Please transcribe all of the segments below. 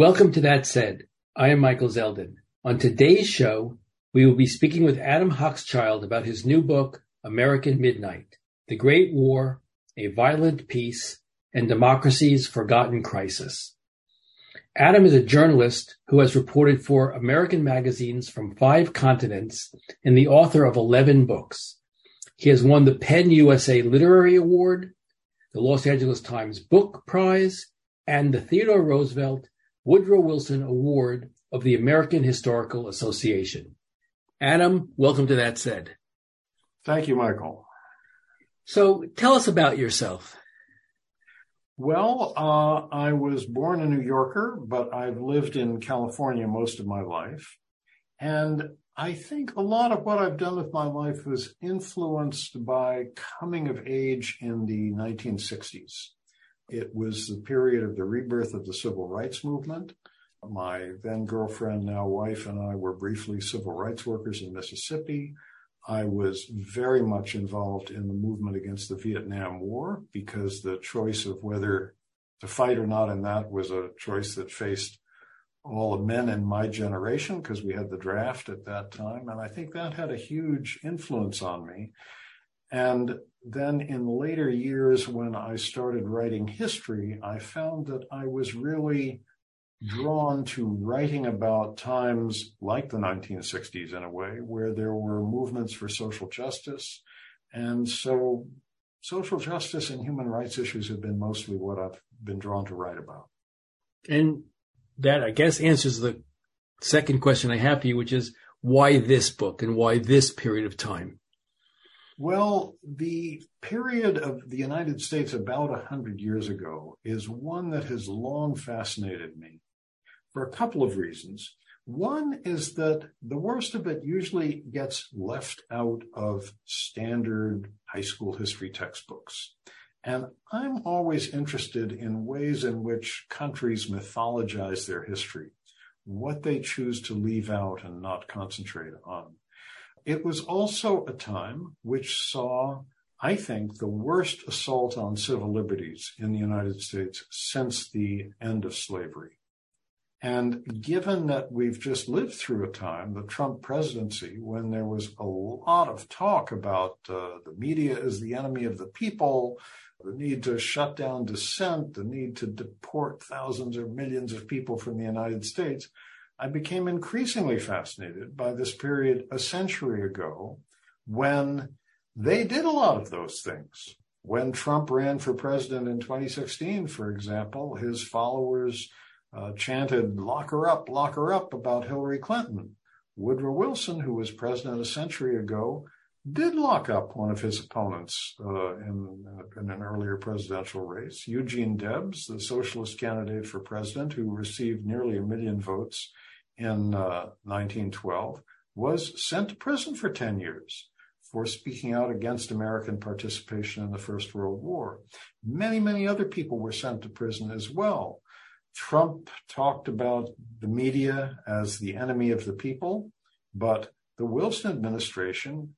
Welcome to That Said. I am Michael Zeldin. On today's show, we will be speaking with Adam Hochschild about his new book, American Midnight The Great War, A Violent Peace, and Democracy's Forgotten Crisis. Adam is a journalist who has reported for American magazines from five continents and the author of 11 books. He has won the PEN USA Literary Award, the Los Angeles Times Book Prize, and the Theodore Roosevelt Woodrow Wilson Award of the American Historical Association. Adam, welcome to That Said. Thank you, Michael. So tell us about yourself. Well, uh, I was born a New Yorker, but I've lived in California most of my life. And I think a lot of what I've done with my life was influenced by coming of age in the 1960s. It was the period of the rebirth of the civil rights movement. My then girlfriend, now wife, and I were briefly civil rights workers in Mississippi. I was very much involved in the movement against the Vietnam War because the choice of whether to fight or not in that was a choice that faced all the men in my generation because we had the draft at that time. And I think that had a huge influence on me. And then in later years, when I started writing history, I found that I was really drawn to writing about times like the 1960s in a way where there were movements for social justice. And so social justice and human rights issues have been mostly what I've been drawn to write about. And that, I guess, answers the second question I have for you, which is why this book and why this period of time? Well, the period of the United States about a hundred years ago is one that has long fascinated me for a couple of reasons. One is that the worst of it usually gets left out of standard high school history textbooks. And I'm always interested in ways in which countries mythologize their history, what they choose to leave out and not concentrate on. It was also a time which saw, I think, the worst assault on civil liberties in the United States since the end of slavery. And given that we've just lived through a time, the Trump presidency, when there was a lot of talk about uh, the media is the enemy of the people, the need to shut down dissent, the need to deport thousands or millions of people from the United States, I became increasingly fascinated by this period a century ago when they did a lot of those things. When Trump ran for president in 2016, for example, his followers uh, chanted, lock her up, lock her up about Hillary Clinton. Woodrow Wilson, who was president a century ago, did lock up one of his opponents uh, in, uh, in, an earlier presidential race, Eugene Debs, the socialist candidate for president who received nearly a million votes in uh, 1912, was sent to prison for 10 years for speaking out against American participation in the First World War. Many, many other people were sent to prison as well. Trump talked about the media as the enemy of the people, but the Wilson administration,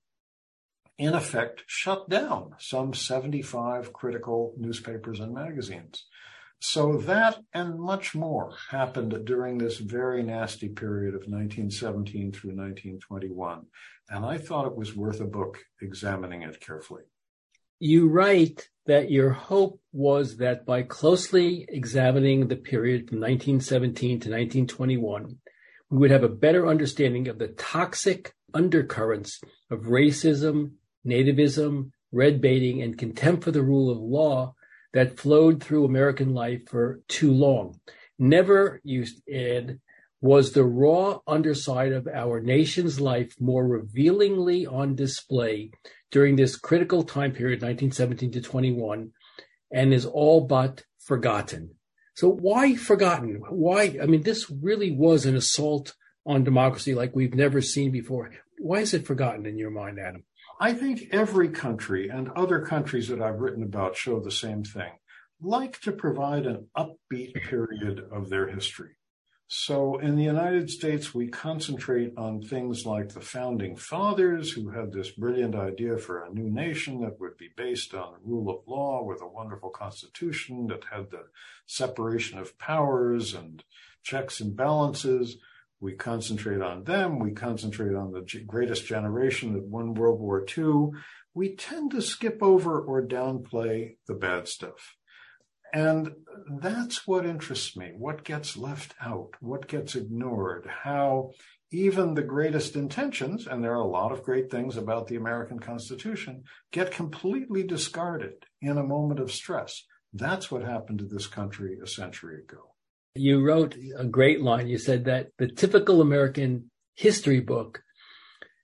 in effect, shut down some 75 critical newspapers and magazines. So that and much more happened during this very nasty period of 1917 through 1921. And I thought it was worth a book examining it carefully. You write that your hope was that by closely examining the period from 1917 to 1921, we would have a better understanding of the toxic undercurrents of racism, nativism, red baiting, and contempt for the rule of law that flowed through American life for too long. Never, you add, was the raw underside of our nation's life more revealingly on display during this critical time period, 1917 to 21, and is all but forgotten. So why forgotten? Why? I mean, this really was an assault on democracy like we've never seen before. Why is it forgotten in your mind, Adam? I think every country and other countries that I've written about show the same thing, like to provide an upbeat period of their history. So in the United States, we concentrate on things like the founding fathers who had this brilliant idea for a new nation that would be based on the rule of law with a wonderful constitution that had the separation of powers and checks and balances. We concentrate on them. We concentrate on the greatest generation that won World War II. We tend to skip over or downplay the bad stuff. And that's what interests me. What gets left out? What gets ignored? How even the greatest intentions, and there are a lot of great things about the American Constitution, get completely discarded in a moment of stress. That's what happened to this country a century ago. You wrote a great line. You said that the typical American history book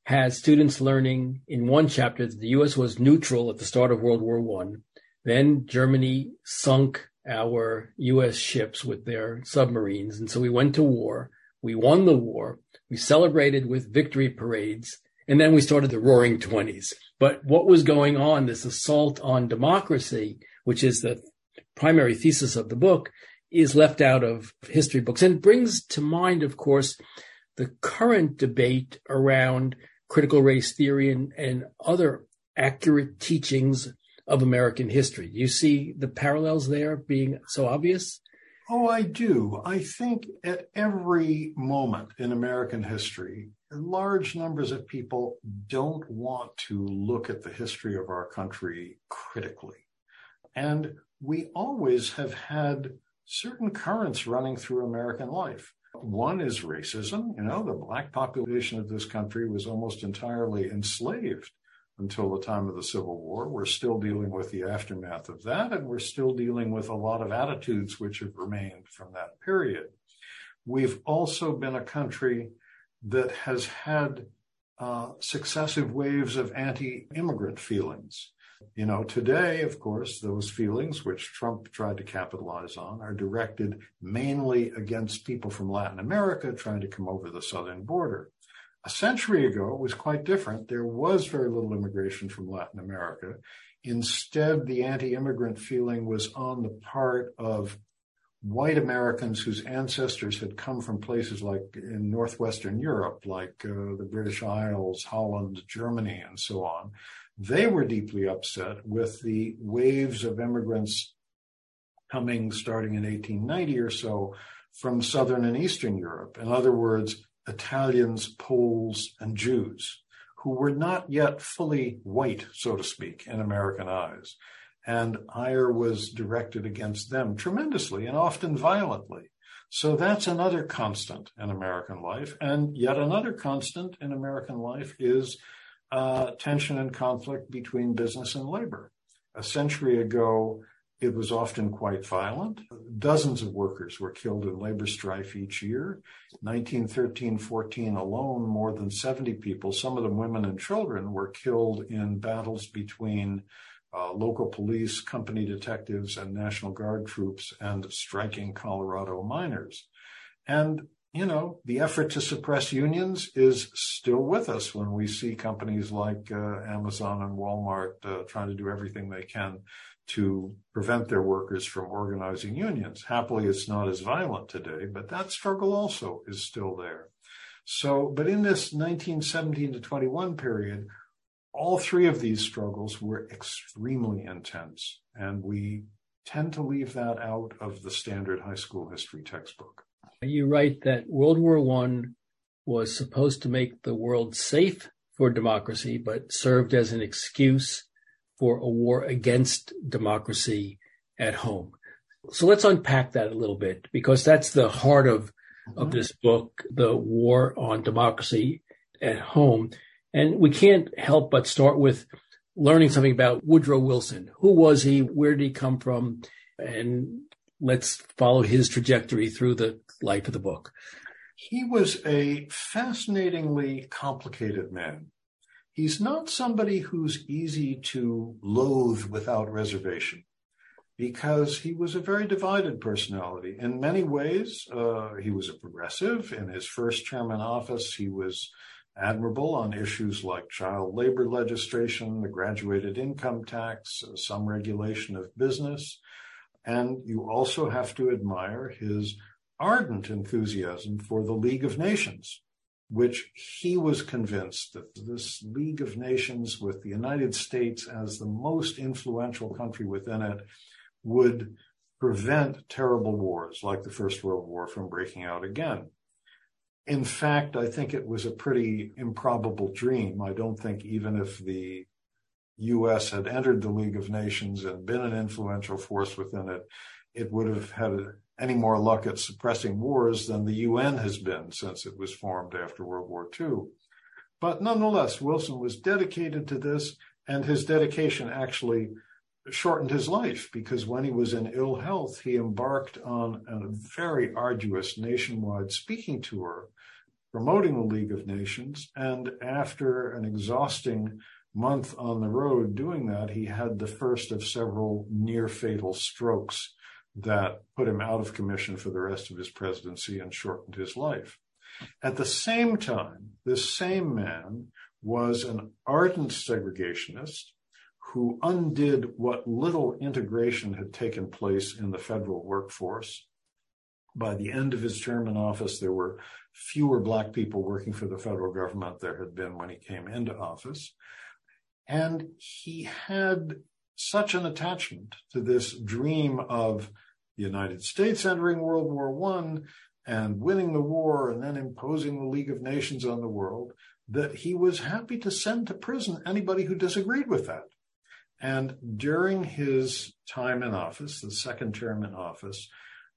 has students learning in one chapter that the U.S. was neutral at the start of World War One. Then Germany sunk our U.S. ships with their submarines. And so we went to war. We won the war. We celebrated with victory parades. And then we started the roaring 20s. But what was going on, this assault on democracy, which is the primary thesis of the book, is left out of history books and brings to mind, of course, the current debate around critical race theory and, and other accurate teachings of American history. You see the parallels there being so obvious? Oh, I do. I think at every moment in American history, large numbers of people don't want to look at the history of our country critically. And we always have had certain currents running through American life. One is racism. You know, the black population of this country was almost entirely enslaved until the time of the Civil War. We're still dealing with the aftermath of that, and we're still dealing with a lot of attitudes which have remained from that period. We've also been a country that has had uh, successive waves of anti immigrant feelings. You know, today, of course, those feelings, which Trump tried to capitalize on, are directed mainly against people from Latin America trying to come over the southern border. A century ago, it was quite different. There was very little immigration from Latin America. Instead, the anti immigrant feeling was on the part of white Americans whose ancestors had come from places like in Northwestern Europe, like uh, the British Isles, Holland, Germany, and so on, they were deeply upset with the waves of immigrants coming starting in 1890 or so from Southern and Eastern Europe. In other words, Italians, Poles, and Jews who were not yet fully white, so to speak, in American eyes. And ire was directed against them tremendously and often violently. So that's another constant in American life. And yet another constant in American life is uh, tension and conflict between business and labor. A century ago, it was often quite violent. Dozens of workers were killed in labor strife each year. 1913 14 alone, more than 70 people, some of them women and children, were killed in battles between uh, local police, company detectives, and National Guard troops and striking Colorado miners. And you know, the effort to suppress unions is still with us when we see companies like uh, Amazon and Walmart uh, trying to do everything they can to prevent their workers from organizing unions. Happily, it's not as violent today, but that struggle also is still there. So, but in this 1917 to 21 period, all three of these struggles were extremely intense, and we tend to leave that out of the standard high school history textbook. You write that World War One was supposed to make the world safe for democracy, but served as an excuse for a war against democracy at home. So let's unpack that a little bit because that's the heart of, of mm-hmm. this book, the war on democracy at home. And we can't help but start with learning something about Woodrow Wilson. Who was he? Where did he come from? And let's follow his trajectory through the life of the book. He was a fascinatingly complicated man. He's not somebody who's easy to loathe without reservation because he was a very divided personality. In many ways, uh, he was a progressive. In his first term in office, he was admirable on issues like child labor legislation, the graduated income tax, uh, some regulation of business. And you also have to admire his ardent enthusiasm for the League of Nations, which he was convinced that this League of Nations, with the United States as the most influential country within it, would prevent terrible wars like the First World War from breaking out again. In fact, I think it was a pretty improbable dream. I don't think even if the U.S. had entered the League of Nations and been an influential force within it, it would have had any more luck at suppressing wars than the UN has been since it was formed after World War II. But nonetheless, Wilson was dedicated to this, and his dedication actually shortened his life because when he was in ill health, he embarked on a very arduous nationwide speaking tour promoting the League of Nations. And after an exhausting month on the road doing that, he had the first of several near fatal strokes that put him out of commission for the rest of his presidency and shortened his life. At the same time, this same man was an ardent segregationist who undid what little integration had taken place in the federal workforce. By the end of his term in office, there were fewer Black people working for the federal government there had been when he came into office. And he had such an attachment to this dream of the United States entering World War I and winning the war and then imposing the League of Nations on the world that he was happy to send to prison anybody who disagreed with that. And during his time in office, the second term in office,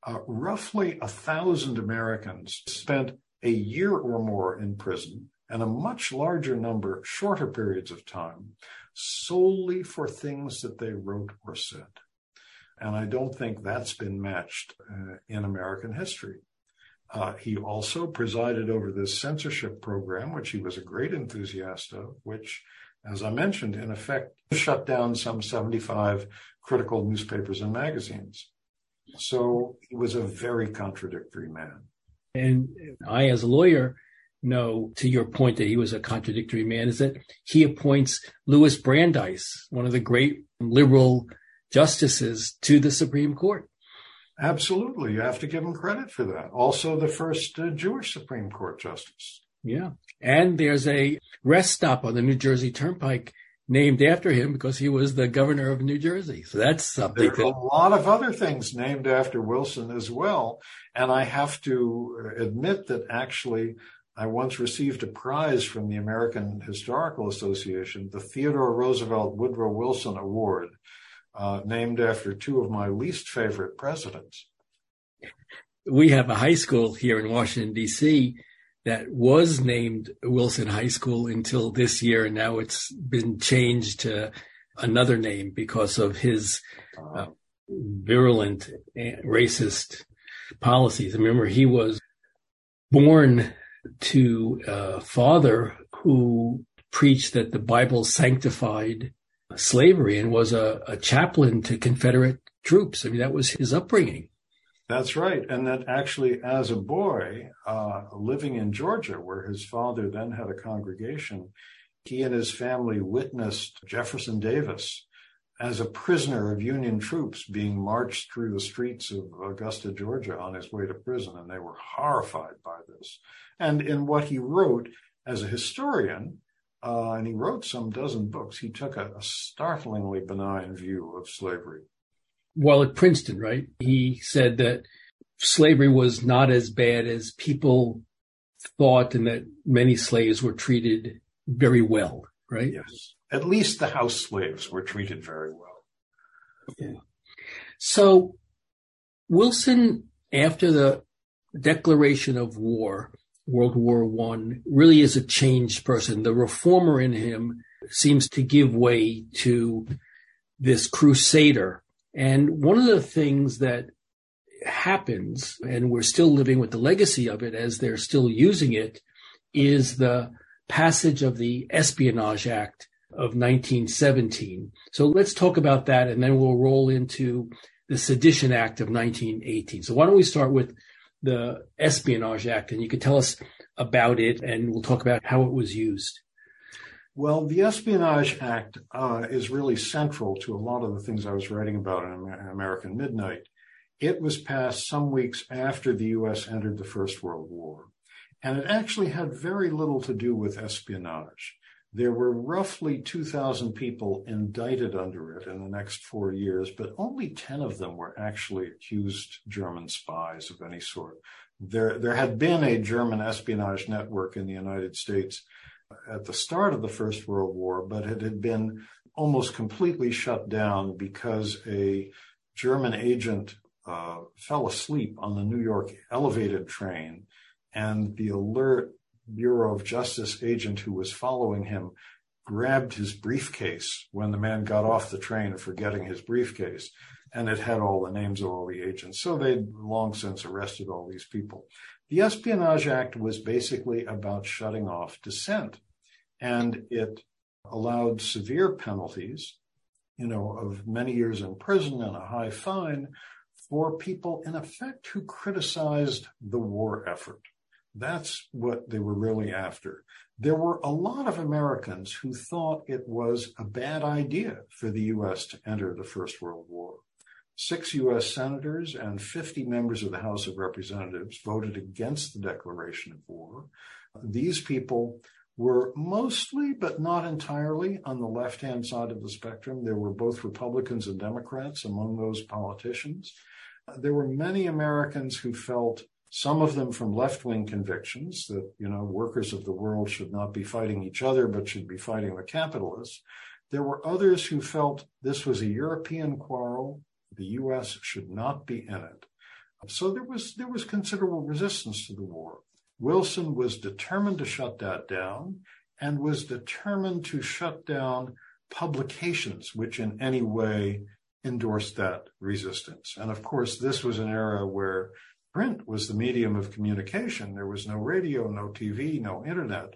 uh, roughly a thousand Americans spent a year or more in prison and a much larger number shorter periods of time solely for things that they wrote or said. And I don't think that's been matched uh, in American history. Uh, he also presided over this censorship program, which he was a great enthusiast of, which, as I mentioned, in effect shut down some 75 critical newspapers and magazines. So he was a very contradictory man. And I, as a lawyer, know to your point that he was a contradictory man is that he appoints Louis Brandeis, one of the great liberal justices, to the Supreme Court. Absolutely. You have to give him credit for that. Also, the first uh, Jewish Supreme Court justice. Yeah. And there's a rest stop on the New Jersey Turnpike named after him because he was the governor of New Jersey. So that's something. There's a lot of other things named after Wilson as well. And I have to admit that actually I once received a prize from the American Historical Association, the Theodore Roosevelt Woodrow Wilson Award, uh, named after two of my least favorite presidents. We have a high school here in Washington, D.C. that was named Wilson High School until this year, and now it's been changed to another name because of his uh, virulent racist policies. Remember, he was born to a father who preached that the Bible sanctified slavery and was a, a chaplain to Confederate troops. I mean, that was his upbringing. That's right. And that actually, as a boy, uh, living in Georgia, where his father then had a congregation, he and his family witnessed Jefferson Davis as a prisoner of Union troops being marched through the streets of Augusta, Georgia on his way to prison. And they were horrified by this. And in what he wrote as a historian, uh, and he wrote some dozen books, he took a, a startlingly benign view of slavery. While at Princeton, right, he said that slavery was not as bad as people thought and that many slaves were treated very well, right? Yes. At least the house slaves were treated very well. Yeah. So Wilson, after the declaration of war, World War One really is a changed person. The reformer in him seems to give way to this crusader. And one of the things that happens, and we're still living with the legacy of it as they're still using it, is the passage of the Espionage Act of 1917. So let's talk about that and then we'll roll into the Sedition Act of 1918. So why don't we start with the Espionage Act, and you could tell us about it, and we'll talk about how it was used. Well, the Espionage Act uh, is really central to a lot of the things I was writing about in American Midnight. It was passed some weeks after the U.S. entered the First World War, and it actually had very little to do with espionage. There were roughly 2,000 people indicted under it in the next four years, but only 10 of them were actually accused German spies of any sort. There, there had been a German espionage network in the United States at the start of the First World War, but it had been almost completely shut down because a German agent uh, fell asleep on the New York elevated train, and the alert Bureau of Justice agent who was following him grabbed his briefcase when the man got off the train, forgetting his briefcase, and it had all the names of all the agents. So they'd long since arrested all these people. The Espionage Act was basically about shutting off dissent, and it allowed severe penalties, you know, of many years in prison and a high fine for people in effect who criticized the war effort. That's what they were really after. There were a lot of Americans who thought it was a bad idea for the U.S. to enter the First World War. Six U.S. senators and 50 members of the House of Representatives voted against the declaration of war. These people were mostly, but not entirely, on the left hand side of the spectrum. There were both Republicans and Democrats among those politicians. There were many Americans who felt some of them from left-wing convictions that, you know, workers of the world should not be fighting each other, but should be fighting the capitalists. There were others who felt this was a European quarrel. The U.S. should not be in it. So there was, there was considerable resistance to the war. Wilson was determined to shut that down and was determined to shut down publications which in any way endorsed that resistance. And of course, this was an era where print was the medium of communication. There was no radio, no TV, no internet.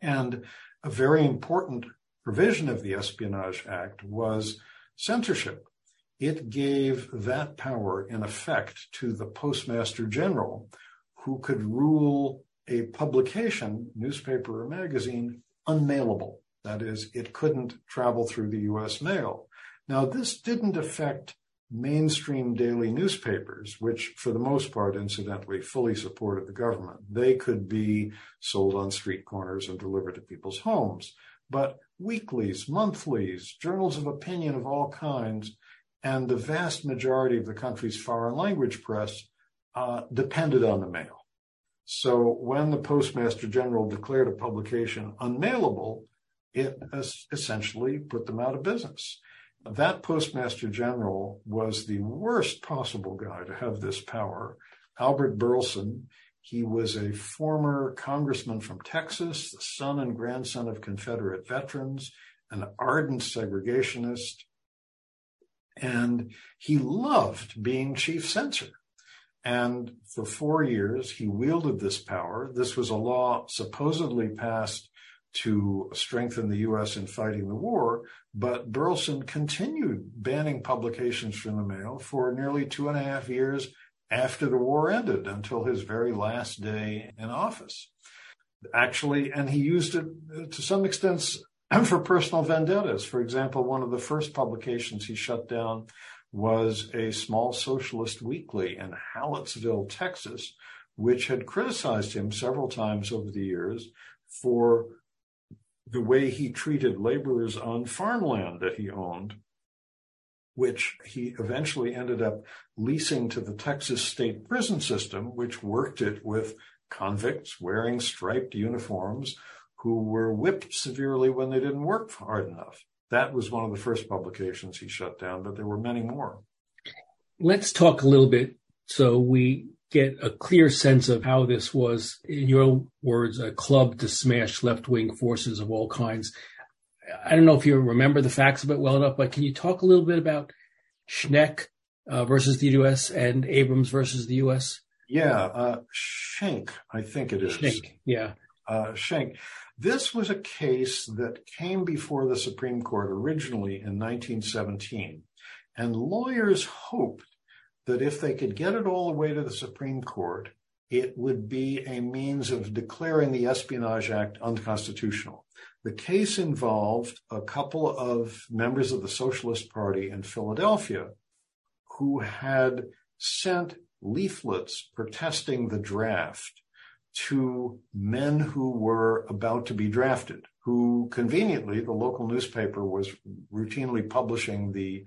And a very important provision of the Espionage Act was censorship. It gave that power in effect to the Postmaster General, who could rule a publication, newspaper or magazine, unmailable. That is, it couldn't travel through the US mail. Now, this didn't affect mainstream daily newspapers, which for the most part, incidentally, fully supported the government. They could be sold on street corners and delivered to people's homes. But weeklies, monthlies, journals of opinion of all kinds, and the vast majority of the country's foreign language press uh, depended on the mail. So when the Postmaster General declared a publication unmailable, it essentially put them out of business. Uh-huh. That Postmaster General was the worst possible guy to have this power. Albert Burleson, he was a former congressman from Texas, the son and grandson of Confederate veterans, an ardent segregationist, and he loved being chief censor. And for four years, he wielded this power. This was a law supposedly passed to strengthen the U.S. in fighting the war, but Burleson continued banning publications from the mail for nearly two and a half years after the war ended until his very last day in office. Actually, and he used it to some extent for personal vendettas. For example, one of the first publications he shut down was a small socialist weekly in Hallettsville, Texas, which had criticized him several times over the years for the way he treated laborers on farmland that he owned, which he eventually ended up leasing to the Texas state prison system, which worked it with convicts wearing striped uniforms who were whipped severely when they didn't work hard enough. That was one of the first publications he shut down, but there were many more. Let's talk a little bit so we get a clear sense of how this was, in your words, a club to smash left wing forces of all kinds. I don't know if you remember the facts of it well enough, but can you talk a little bit about Schneck uh, versus the U.S. and Abrams versus the U.S.? Yeah, uh, Schenck, I think it is. Schenck, yeah. Uh, Schenck. This was a case that came before the Supreme Court originally in 1917, and lawyers hoped that if they could get it all the way to the Supreme Court, it would be a means of declaring the Espionage Act unconstitutional. The case involved a couple of members of the Socialist Party in Philadelphia who had sent leaflets protesting the draft to men who were about to be drafted, who conveniently the local newspaper was routinely publishing the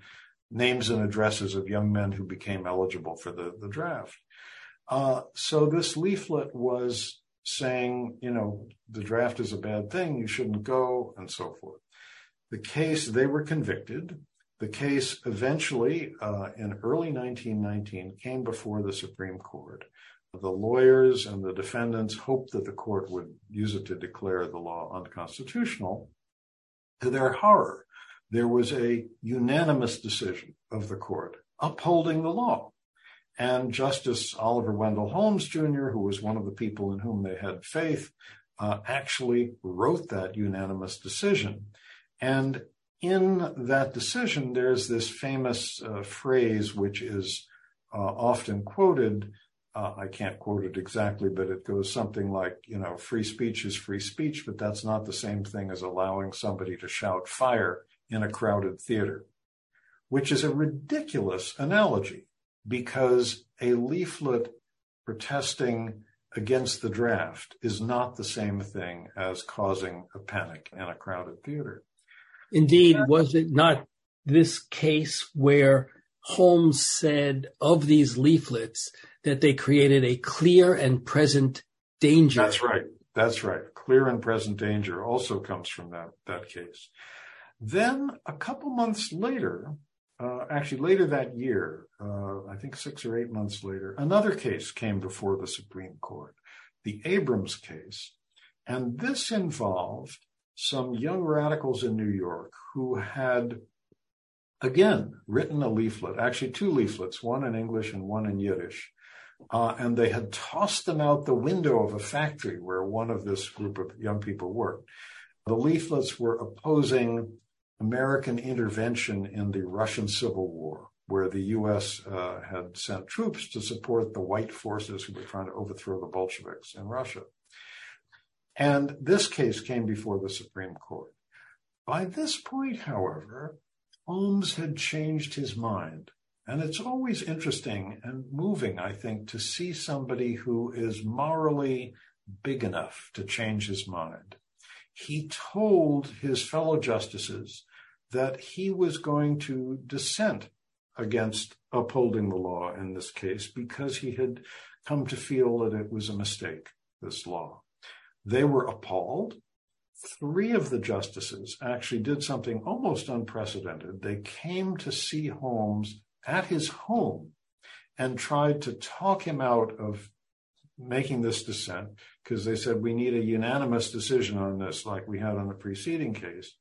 names and addresses of young men who became eligible for the, the draft. Uh, so this leaflet was saying, you know, the draft is a bad thing, you shouldn't go, and so forth. The case, they were convicted. The case eventually, uh, in early 1919, came before the Supreme Court. The lawyers and the defendants hoped that the court would use it to declare the law unconstitutional. To their horror, there was a unanimous decision of the court upholding the law. And Justice Oliver Wendell Holmes Jr., who was one of the people in whom they had faith, uh, actually wrote that unanimous decision. And in that decision, there's this famous uh, phrase which is uh, often quoted. Uh, I can't quote it exactly, but it goes something like, you know, free speech is free speech, but that's not the same thing as allowing somebody to shout fire in a crowded theater, which is a ridiculous analogy because a leaflet protesting against the draft is not the same thing as causing a panic in a crowded theater. Indeed, was it not this case where Holmes said of these leaflets that they created a clear and present danger? That's right. That's right. Clear and present danger also comes from that, that case. Then a couple months later, uh, actually later that year, uh, I think six or eight months later, another case came before the Supreme Court, the Abrams case. And this involved some young radicals in New York who had, again, written a leaflet, actually two leaflets, one in English and one in Yiddish. Uh, and they had tossed them out the window of a factory where one of this group of young people worked. The leaflets were opposing American intervention in the Russian Civil War, where the U.S. Uh, had sent troops to support the white forces who were trying to overthrow the Bolsheviks in Russia. And this case came before the Supreme Court. By this point, however, Holmes had changed his mind. And it's always interesting and moving, I think, to see somebody who is morally big enough to change his mind he told his fellow justices that he was going to dissent against upholding the law in this case because he had come to feel that it was a mistake, this law. They were appalled. Three of the justices actually did something almost unprecedented. They came to see Holmes at his home and tried to talk him out of making this dissent because they said we need a unanimous decision on this, like we had on the preceding case.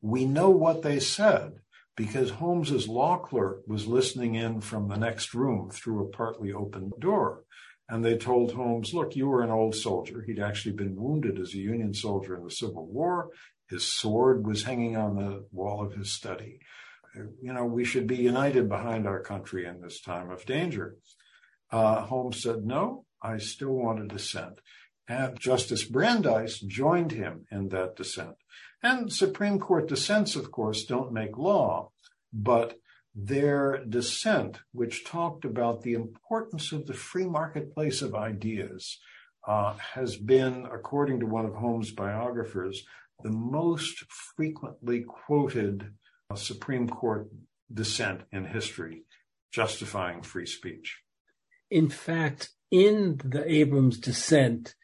We know what they said because Holmes's law clerk was listening in from the next room through a partly open door. And they told Holmes, look, you were an old soldier. He'd actually been wounded as a Union soldier in the Civil War. His sword was hanging on the wall of his study. You know, we should be united behind our country in this time of danger. Uh, Holmes said, no, I still want a dissent. And Justice Brandeis joined him in that dissent. And Supreme Court dissents, of course, don't make law, but their dissent, which talked about the importance of the free marketplace of ideas, uh, has been, according to one of Holmes' biographers, the most frequently quoted uh, Supreme Court dissent in history, justifying free speech. In fact, in the Abrams dissent,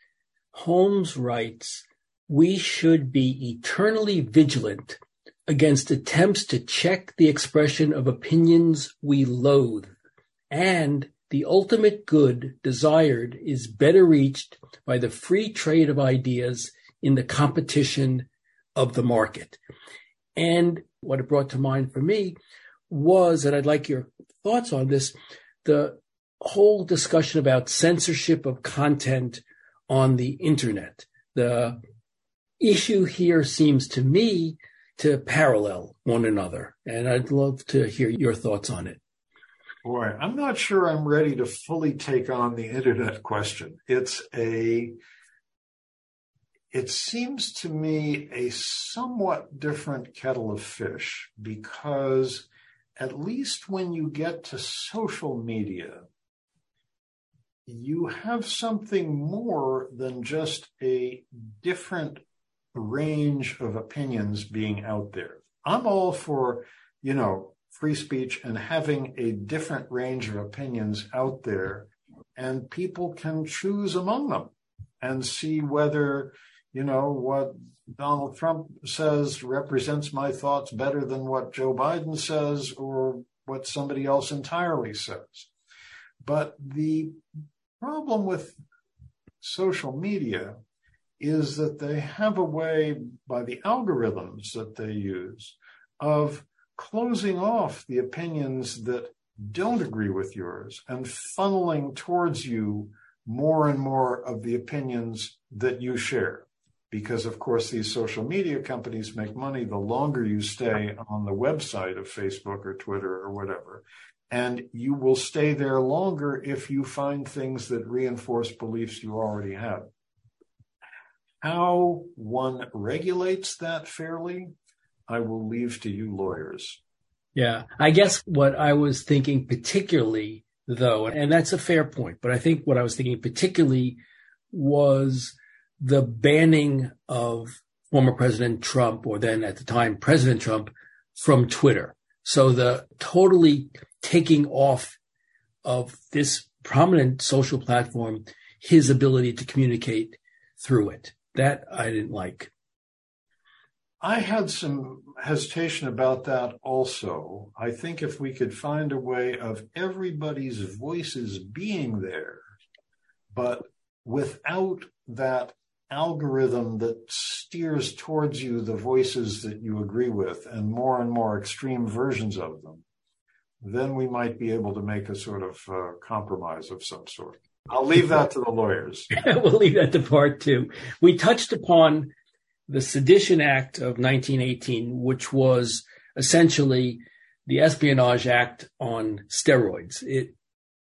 Holmes writes, we should be eternally vigilant against attempts to check the expression of opinions we loathe, and the ultimate good desired is better reached by the free trade of ideas in the competition of the market. And what it brought to mind for me was, and I'd like your thoughts on this, the whole discussion about censorship of content on the internet. The issue here seems to me to parallel one another. And I'd love to hear your thoughts on it. Boy, I'm not sure I'm ready to fully take on the internet question. It's a, it seems to me a somewhat different kettle of fish because at least when you get to social media, you have something more than just a different range of opinions being out there. I'm all for, you know, free speech and having a different range of opinions out there and people can choose among them and see whether, you know, what Donald Trump says represents my thoughts better than what Joe Biden says or what somebody else entirely says. But the problem with social media is that they have a way by the algorithms that they use of closing off the opinions that don't agree with yours and funneling towards you more and more of the opinions that you share. Because of course, these social media companies make money the longer you stay on the website of Facebook or Twitter or whatever. And you will stay there longer if you find things that reinforce beliefs you already have. How one regulates that fairly, I will leave to you lawyers. Yeah. I guess what I was thinking particularly though, and that's a fair point, but I think what I was thinking particularly was the banning of former President Trump, or then at the time President Trump, from Twitter. So the totally taking off of this prominent social platform, his ability to communicate through it. That I didn't like. I had some hesitation about that also. I think if we could find a way of everybody's voices being there, but without that algorithm that steers towards you the voices that you agree with and more and more extreme versions of them, then we might be able to make a sort of uh, compromise of some sort. I'll leave that to the lawyers. we'll leave that to part two. We touched upon the Sedition Act of 1918, which was essentially the Espionage Act on steroids. It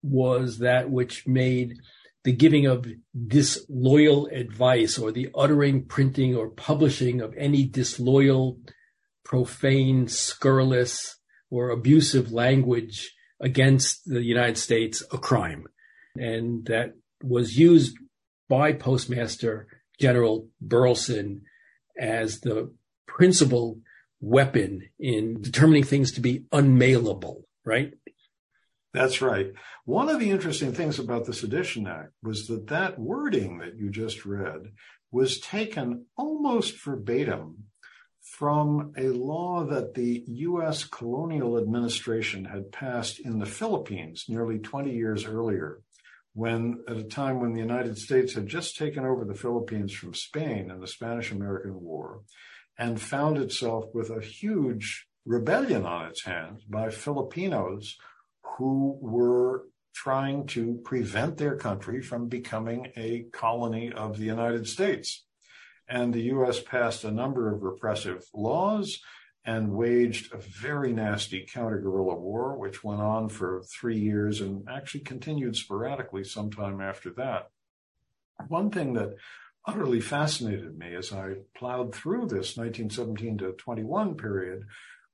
was that which made the giving of disloyal advice or the uttering, printing, or publishing of any disloyal, profane, scurrilous, or abusive language against the United States a crime. And that was used by Postmaster General Burleson as the principal weapon in determining things to be unmailable, right? That's right. One of the interesting things about the Sedition Act was that that wording that you just read was taken almost verbatim from a law that the U.S. colonial administration had passed in the Philippines nearly 20 years earlier when at a time when the United States had just taken over the Philippines from Spain in the Spanish American War and found itself with a huge rebellion on its hands by Filipinos who were trying to prevent their country from becoming a colony of the United States. And the US passed a number of repressive laws and waged a very nasty counter guerrilla war, which went on for three years and actually continued sporadically sometime after that. One thing that utterly fascinated me as I plowed through this 1917 to 21 period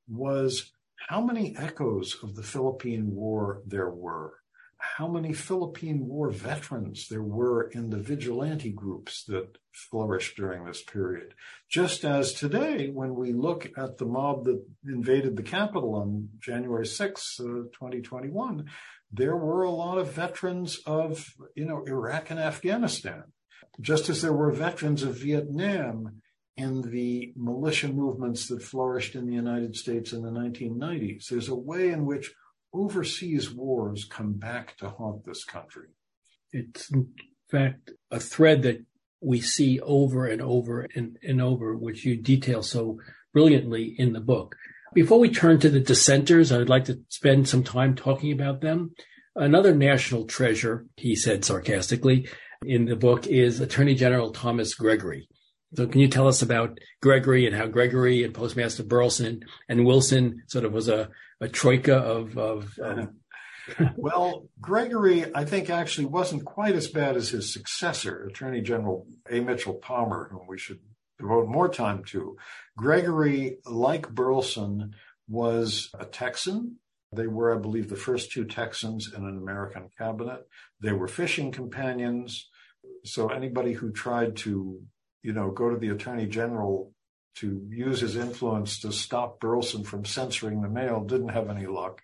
was how many echoes of the Philippine War there were how many Philippine War veterans there were in the vigilante groups that flourished during this period. Just as today, when we look at the mob that invaded the Capitol on January 6, uh, 2021, there were a lot of veterans of, you know, Iraq and Afghanistan, just as there were veterans of Vietnam in the militia movements that flourished in the United States in the 1990s. There's a way in which overseas wars come back to haunt this country. It's in fact a thread that we see over and over and, and over, which you detail so brilliantly in the book. Before we turn to the dissenters, I'd like to spend some time talking about them. Another national treasure, he said sarcastically, in the book is Attorney General Thomas Gregory. So can you tell us about Gregory and how Gregory and Postmaster Burleson and Wilson sort of was a, a troika of, of um... well, Gregory, I think actually wasn't quite as bad as his successor, Attorney General A. Mitchell Palmer, whom we should devote more time to. Gregory, like Burleson, was a Texan, They were, I believe, the first two Texans in an American cabinet. They were fishing companions. So anybody who tried to, you know, go to the attorney general to use his influence to stop Burleson from censoring the mail didn't have any luck.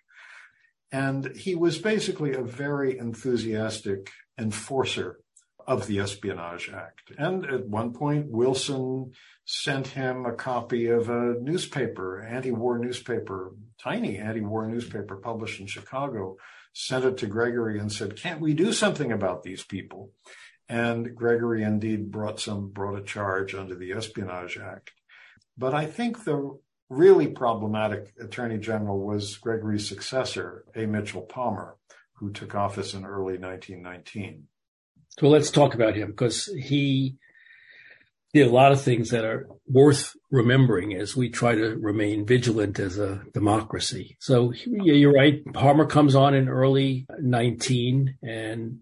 And he was basically a very enthusiastic enforcer of the Espionage Act. And at one point, Wilson sent him a copy of a newspaper, anti-war newspaper, tiny anti-war newspaper published in Chicago, sent it to Gregory and said, can't we do something about these people? And Gregory indeed brought some, brought a charge under the Espionage Act. But I think the really problematic attorney general was Gregory's successor, A. Mitchell Palmer, who took office in early 1919. So let's talk about him because he did a lot of things that are worth remembering as we try to remain vigilant as a democracy. So yeah, you're right. Palmer comes on in early 19 and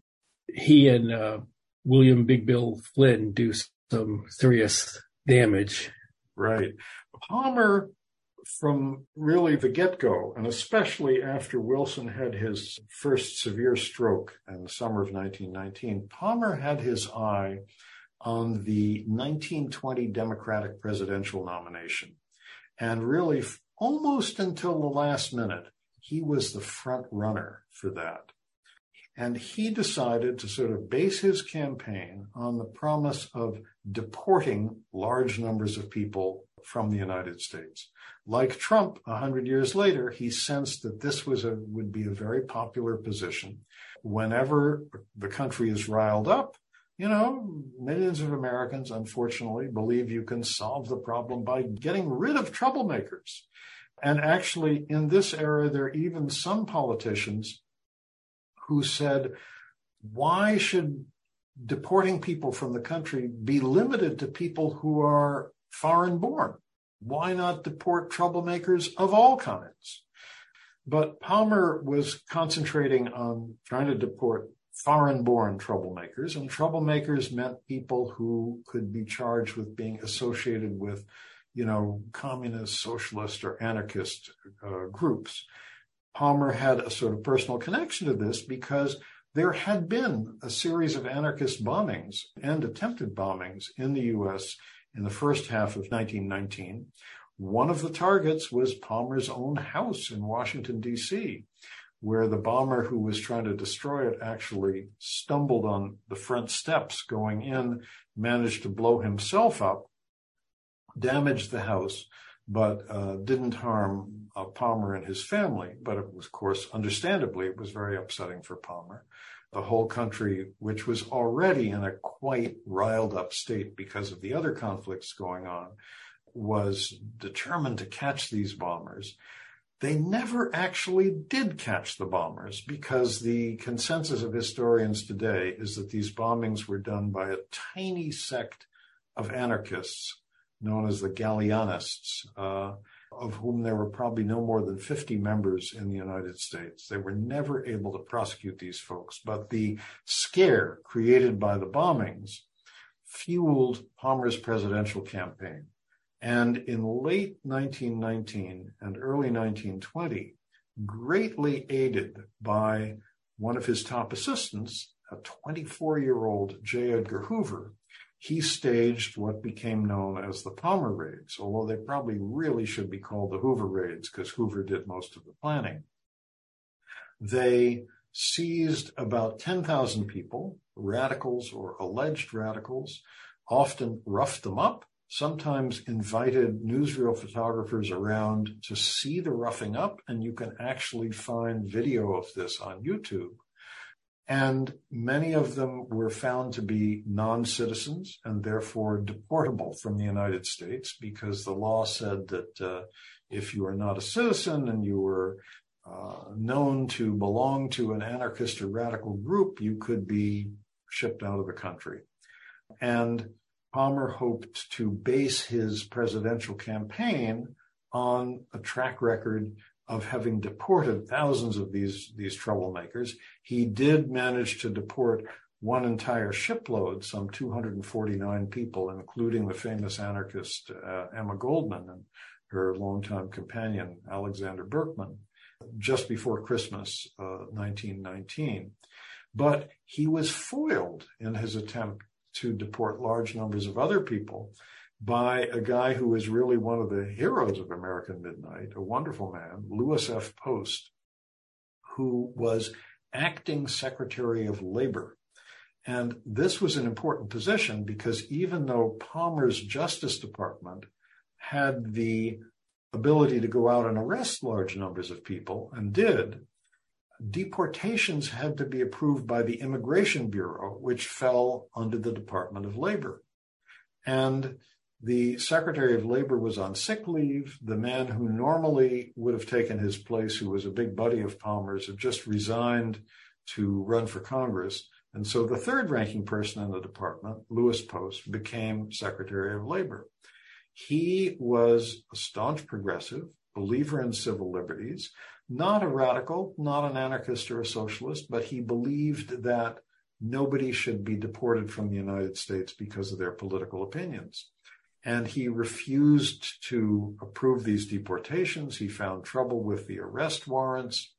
he and uh, William Big Bill Flynn do some serious damage. Right. Palmer from really the get go, and especially after Wilson had his first severe stroke in the summer of 1919, Palmer had his eye on the 1920 Democratic presidential nomination. And really, almost until the last minute, he was the front runner for that. And he decided to sort of base his campaign on the promise of deporting large numbers of people from the United States. Like Trump, a hundred years later, he sensed that this was a, would be a very popular position. Whenever the country is riled up, you know, millions of Americans, unfortunately, believe you can solve the problem by getting rid of troublemakers. And actually, in this era, there are even some politicians who said, why should deporting people from the country be limited to people who are foreign born? Why not deport troublemakers of all kinds? But Palmer was concentrating on trying to deport foreign born troublemakers, and troublemakers meant people who could be charged with being associated with, you know, communist, socialist, or anarchist uh, groups. Palmer had a sort of personal connection to this because there had been a series of anarchist bombings and attempted bombings in the US in the first half of 1919. One of the targets was Palmer's own house in Washington, D.C., where the bomber who was trying to destroy it actually stumbled on the front steps going in, managed to blow himself up, damaged the house, but uh, didn't harm uh, Palmer and his family. But was, of course, understandably, it was very upsetting for Palmer the whole country, which was already in a quite riled up state because of the other conflicts going on, was determined to catch these bombers. They never actually did catch the bombers because the consensus of historians today is that these bombings were done by a tiny sect of anarchists known as the Galleanists, uh, of whom there were probably no more than 50 members in the United States. They were never able to prosecute these folks, but the scare created by the bombings fueled Palmer's presidential campaign. And in late 1919 and early 1920, greatly aided by one of his top assistants, a 24 year old J. Edgar Hoover, he staged what became known as the Palmer raids, although they probably really should be called the Hoover raids because Hoover did most of the planning. They seized about 10,000 people, radicals or alleged radicals, often roughed them up, sometimes invited newsreel photographers around to see the roughing up, and you can actually find video of this on YouTube. And many of them were found to be non citizens and therefore deportable from the United States because the law said that uh, if you are not a citizen and you were uh, known to belong to an anarchist or radical group, you could be shipped out of the country. And Palmer hoped to base his presidential campaign on a track record of having deported thousands of these, these troublemakers. He did manage to deport one entire shipload, some 249 people, including the famous anarchist uh, Emma Goldman and her longtime companion, Alexander Berkman. just before Christmas, uh, 1919. But he was foiled in his attempt to deport large numbers of other people by a guy who is really one of the heroes of American Midnight, a wonderful man, Lewis F. Post, who was acting Secretary of Labor. And this was an important position because even though Palmer's Justice Department had the ability to go out and arrest large numbers of people and did, deportations had to be approved by the Immigration Bureau, which fell under the Department of Labor. And the Secretary of Labor was on sick leave. The man who normally would have taken his place, who was a big buddy of Palmer's, had just resigned to run for Congress. And so the third ranking person in the department, Lewis Post, became Secretary of Labor. He was a staunch progressive, believer in civil liberties, not a radical, not an anarchist or a socialist, but he believed that nobody should be deported from the United States because of their political opinions. And he refused to approve these deportations. He found trouble with the arrest warrants.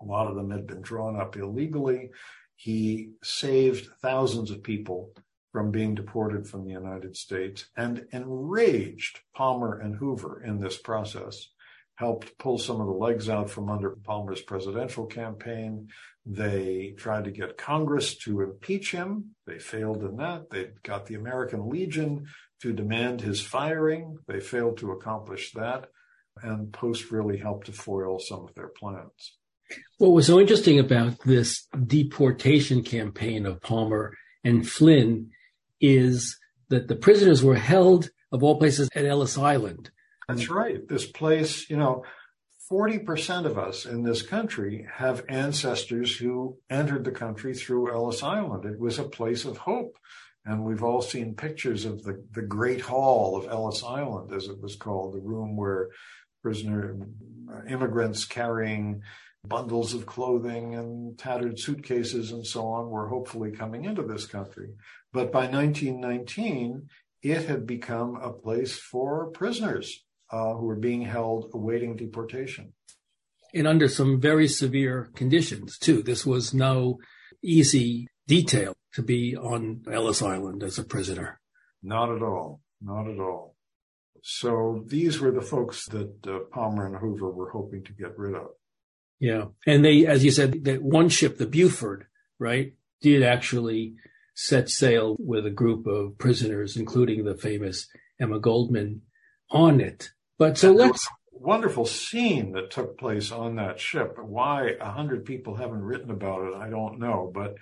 A lot of them had been drawn up illegally. He saved thousands of people from being deported from the United States and enraged Palmer and Hoover in this process helped pull some of the legs out from under Palmer's presidential campaign. They tried to get Congress to impeach him. They failed in that. They got the American Legion to demand his firing. They failed to accomplish that. And Post really helped to foil some of their plans. What was so interesting about this deportation campaign of Palmer and Flynn is that the prisoners were held, of all places, at Ellis Island that's right. This place, you know, 40% of us in this country have ancestors who entered the country through Ellis Island. It was a place of hope. And we've all seen pictures of the, the Great Hall of Ellis Island, as it was called, the room where prisoner immigrants carrying bundles of clothing and tattered suitcases and so on were hopefully coming into this country. But by 1919, it had become a place for prisoners uh, who were being held awaiting deportation. And under some very severe conditions, too. This was no easy detail to be on Ellis Island as a prisoner. Not at all. Not at all. So these were the folks that uh, Palmer and Hoover were hoping to get rid of. Yeah. And they, as you said, that one ship, the Buford, right, did actually set sail with a group of prisoners, including the famous Emma Goldman on it. But so let's wonderful scene that took place on that ship. Why a hundred people haven't written about it, I don't know. But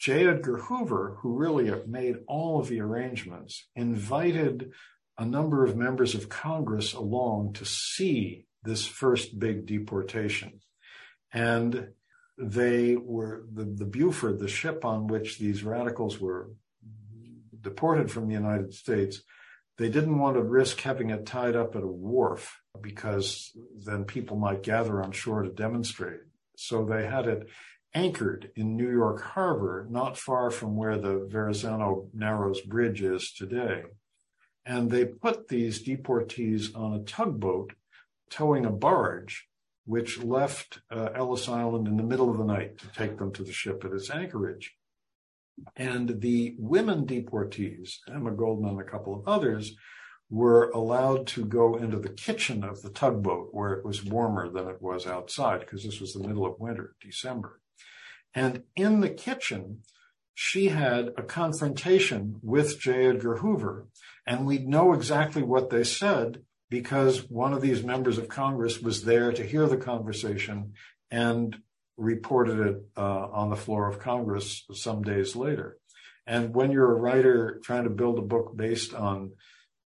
J. Edgar Hoover, who really made all of the arrangements, invited a number of members of Congress along to see this first big deportation. And they were the, the Buford, the ship on which these radicals were deported from the United States, they didn't want to risk having it tied up at a wharf because then people might gather on shore to demonstrate. So they had it anchored in New York Harbor, not far from where the Verrazano Narrows Bridge is today. And they put these deportees on a tugboat towing a barge, which left uh, Ellis Island in the middle of the night to take them to the ship at its anchorage. And the women deportees, Emma Goldman and a couple of others, were allowed to go into the kitchen of the tugboat where it was warmer than it was outside because this was the middle of winter, December. And in the kitchen, she had a confrontation with J. Edgar Hoover, and we know exactly what they said because one of these members of Congress was there to hear the conversation and reported it uh, on the floor of Congress some days later. And when you're a writer trying to build a book based on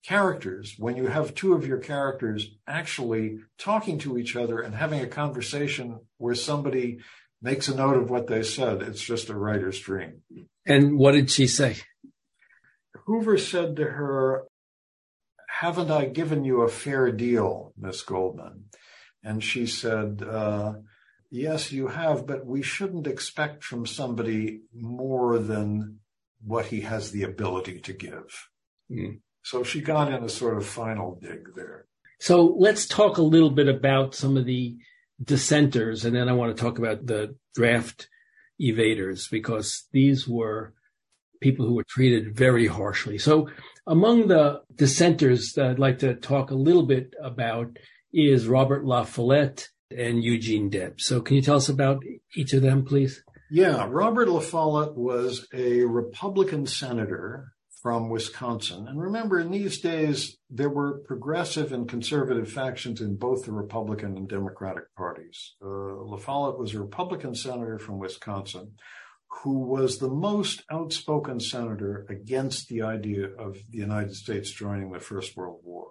characters, when you have two of your characters actually talking to each other and having a conversation where somebody makes a note of what they said, it's just a writer's dream. And what did she say? Hoover said to her, Haven't I given you a fair deal, Miss Goldman? And she said, uh, Yes, you have, but we shouldn't expect from somebody more than what he has the ability to give. Mm. So she got in a sort of final dig there. So let's talk a little bit about some of the dissenters, and then I want to talk about the draft evaders because these were people who were treated very harshly. So among the dissenters that I'd like to talk a little bit about is Robert La Follette and Eugene Debs. So can you tell us about each of them, please? Yeah, Robert La Follette was a Republican senator from Wisconsin. And remember, in these days, there were progressive and conservative factions in both the Republican and Democratic parties. Uh, La Follette was a Republican senator from Wisconsin who was the most outspoken senator against the idea of the United States joining the First World War.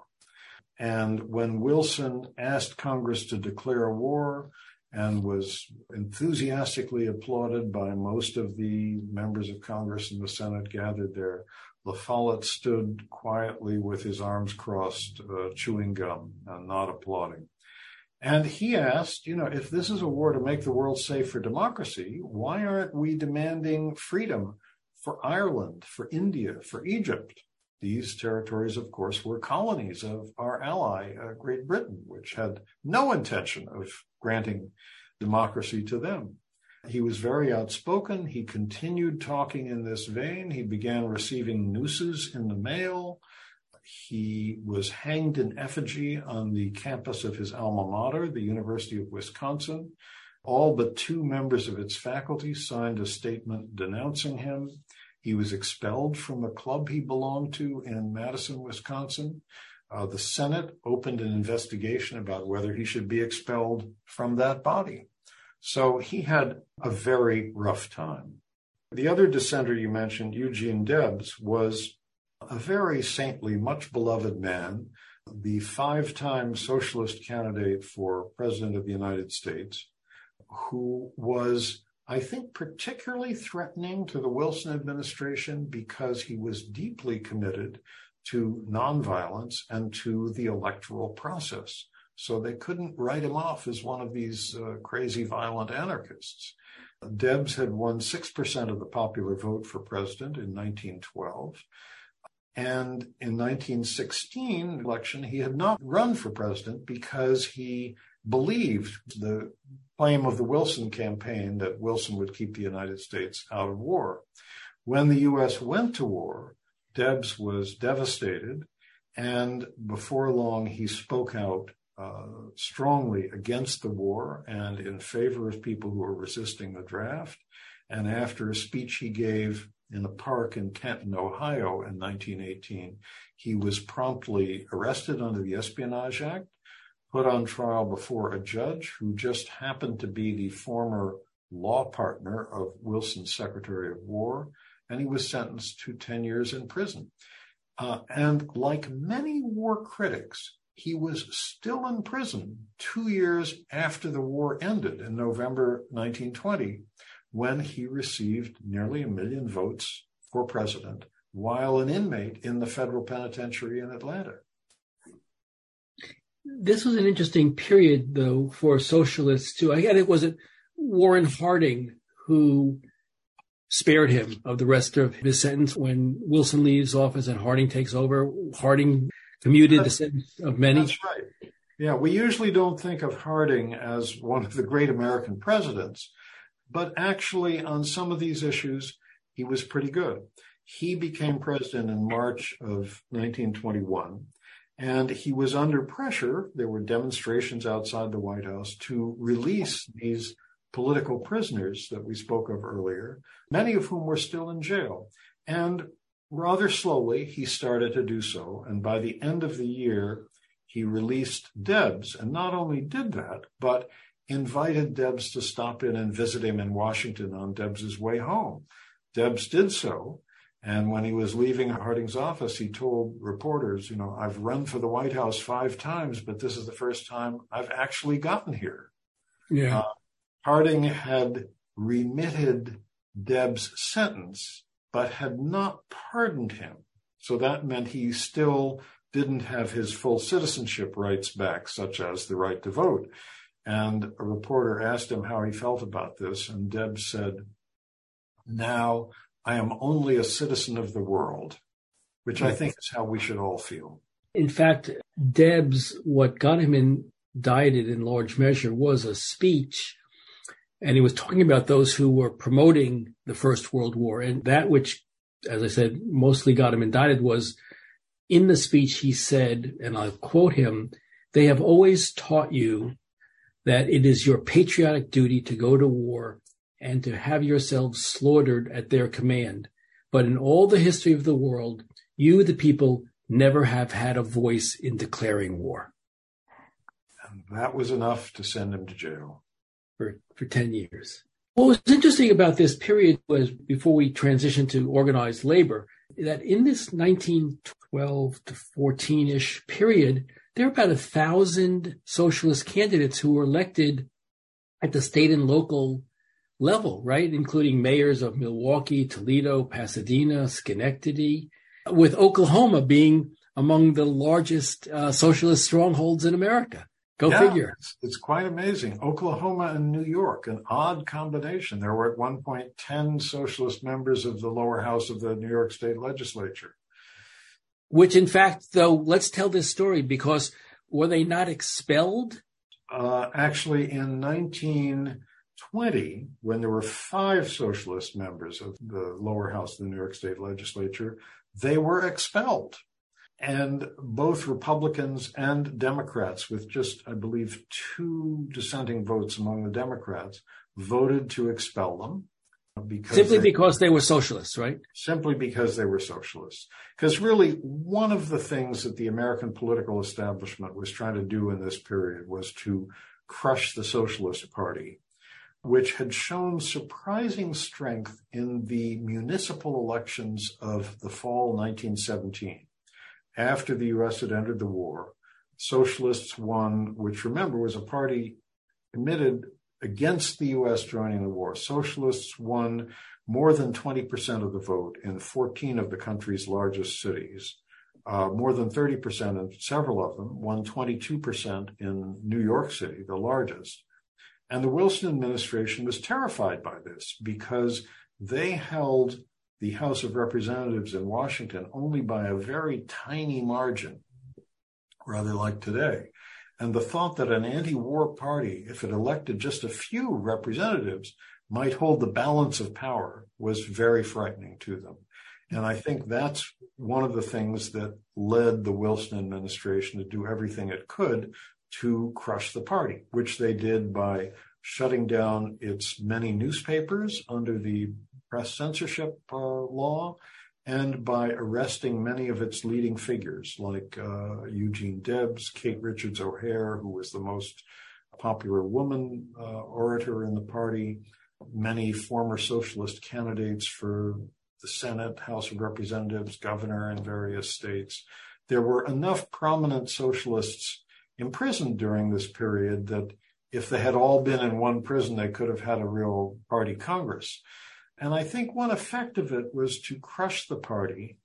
And when Wilson asked Congress to declare war and was enthusiastically applauded by most of the members of Congress and the Senate gathered there, La Follette stood quietly with his arms crossed, uh, chewing gum and not applauding. And he asked, you know, if this is a war to make the world safe for democracy, why aren't we demanding freedom for Ireland, for India, for Egypt? These territories, of course, were colonies of our ally, uh, Great Britain, which had no intention of granting democracy to them. He was very outspoken. He continued talking in this vein. He began receiving nooses in the mail. He was hanged in effigy on the campus of his alma mater, the University of Wisconsin. All but two members of its faculty signed a statement denouncing him. He was expelled from a club he belonged to in Madison, Wisconsin. Uh, the Senate opened an investigation about whether he should be expelled from that body. So he had a very rough time. The other dissenter you mentioned, Eugene Debs, was a very saintly, much beloved man, the five time socialist candidate for president of the United States, who was, I think, particularly threatening to the Wilson administration because he was deeply committed to nonviolence and to the electoral process. So they couldn't write him off as one of these uh, crazy violent anarchists. Debs had won 6% of the popular vote for president in 1912. And in 1916 election, he had not run for president because he believed the claim of the Wilson campaign that Wilson would keep the United States out of war. When the U.S. went to war, Debs was devastated. And before long, he spoke out uh, strongly against the war and in favor of people who were resisting the draft. And after a speech he gave in a park in Canton, Ohio in 1918, he was promptly arrested under the Espionage Act, put on trial before a judge who just happened to be the former law partner of Wilson's Secretary of War, and he was sentenced to 10 years in prison. Uh, and like many war critics, he was still in prison two years after the war ended in November 1920, when he received nearly a million votes for president while an inmate in the federal penitentiary in Atlanta. This was an interesting period, though, for socialists too. Again, it was Warren Harding who spared him of the rest of his sentence when Wilson leaves office and Harding takes over. Harding commuted the sentence of many. That's right. Yeah, we usually don't think of Harding as one of the great American presidents, but actually on some of these issues, he was pretty good. He became president in March of 1921, and he was under pressure. There were demonstrations outside the White House to release these political prisoners that we spoke of earlier, many of whom were still in jail. And rather slowly, he started to do so. And by the end of the year, he released Debs and not only did that, but invited Debs to stop in and visit him in Washington on Debs's way home. Debs did so. And when he was leaving Harding's office, he told reporters, you know, I've run for the White House five times, but this is the first time I've actually gotten here. Yeah. Uh, Harding had remitted Debs' sentence but had not pardoned him. So that meant he still didn't have his full citizenship rights back, such as the right to vote. And a reporter asked him how he felt about this, and Deb said, Now I am only a citizen of the world, which I think is how we should all feel. In fact, Debs, what got him indicted in large measure was a speech. And he was talking about those who were promoting the First World War. And that which, as I said, mostly got him indicted was in the speech he said, and I'll quote him, they have always taught you that it is your patriotic duty to go to war and to have yourselves slaughtered at their command. But in all the history of the world, you, the people, never have had a voice in declaring war. And that was enough to send him to jail. For, for 10 years. What was interesting about this period was before we transitioned to organized labor, that in this 1912 to 14 ish period, there were about a thousand socialist candidates who were elected at the state and local level, right? Including mayors of Milwaukee, Toledo, Pasadena, Schenectady, with Oklahoma being among the largest uh, socialist strongholds in America. Go yeah, figure. It's, it's, quite amazing. Oklahoma and New York, an odd combination. There were at one point 10 socialist members of the lower house of the New York State legislature. Which, in fact, though, let's tell this story because were they not expelled? Uh, actually, in 1920, when there were five socialist members of the lower house of the New York State legislature, they were expelled. And both Republicans and Democrats, with just, I believe, two dissenting votes among the Democrats, voted to expel them. Because simply they, because they were socialists, right? Simply because they were socialists. Because really, one of the things that the American political establishment was trying to do in this period was to crush the Socialist Party which had shown surprising strength in the municipal elections of the fall 1917. After the U.S. had entered the war, socialists won, which remember was a party committed against the U.S. joining the war. Socialists won more than 20% of the vote in 14 of the country's largest cities. Uh, more than 30% in several of them, won 22% in New York City, the largest. And the Wilson administration was terrified by this because they held the House of Representatives in Washington only by a very tiny margin, rather like today. And the thought that an anti war party, if it elected just a few representatives, might hold the balance of power was very frightening to them. And I think that's one of the things that led the Wilson administration to do everything it could to crush the party, which they did by shutting down its many newspapers under the press censorship uh, law and by arresting many of its leading figures like uh, Eugene Debs, Kate Richards O'Hare, who was the most popular woman uh, orator in the party, many former socialist candidates for the Senate, House of Representatives, governor in various states. There were enough prominent socialists imprisoned during this period that if they had all been in one prison, they could have had a real party Congress. And I think one effect of it was to crush the party.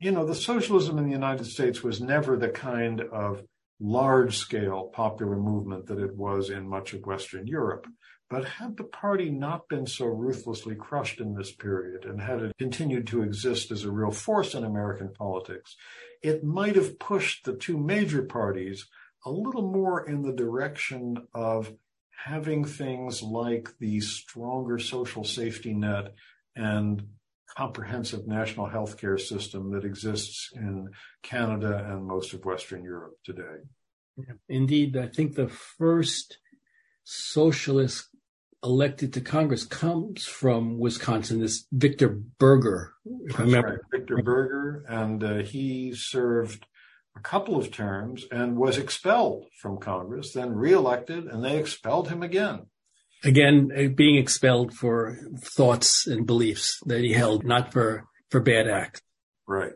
You know, the socialism in the United States was never the kind of large scale popular movement that it was in much of Western Europe. But had the party not been so ruthlessly crushed in this period and had it continued to exist as a real force in American politics, it might have pushed the two major parties a little more in the direction of having things like the stronger social safety net and comprehensive national health care system that exists in Canada and most of Western Europe today. Indeed, I think the first socialist elected to Congress comes from Wisconsin, this Victor Berger, if I remember. Right. Victor Berger, and uh, he served a couple of terms and was expelled from Congress, then reelected, and they expelled him again. Again, uh, being expelled for thoughts and beliefs that he held, not for, for bad acts. Right.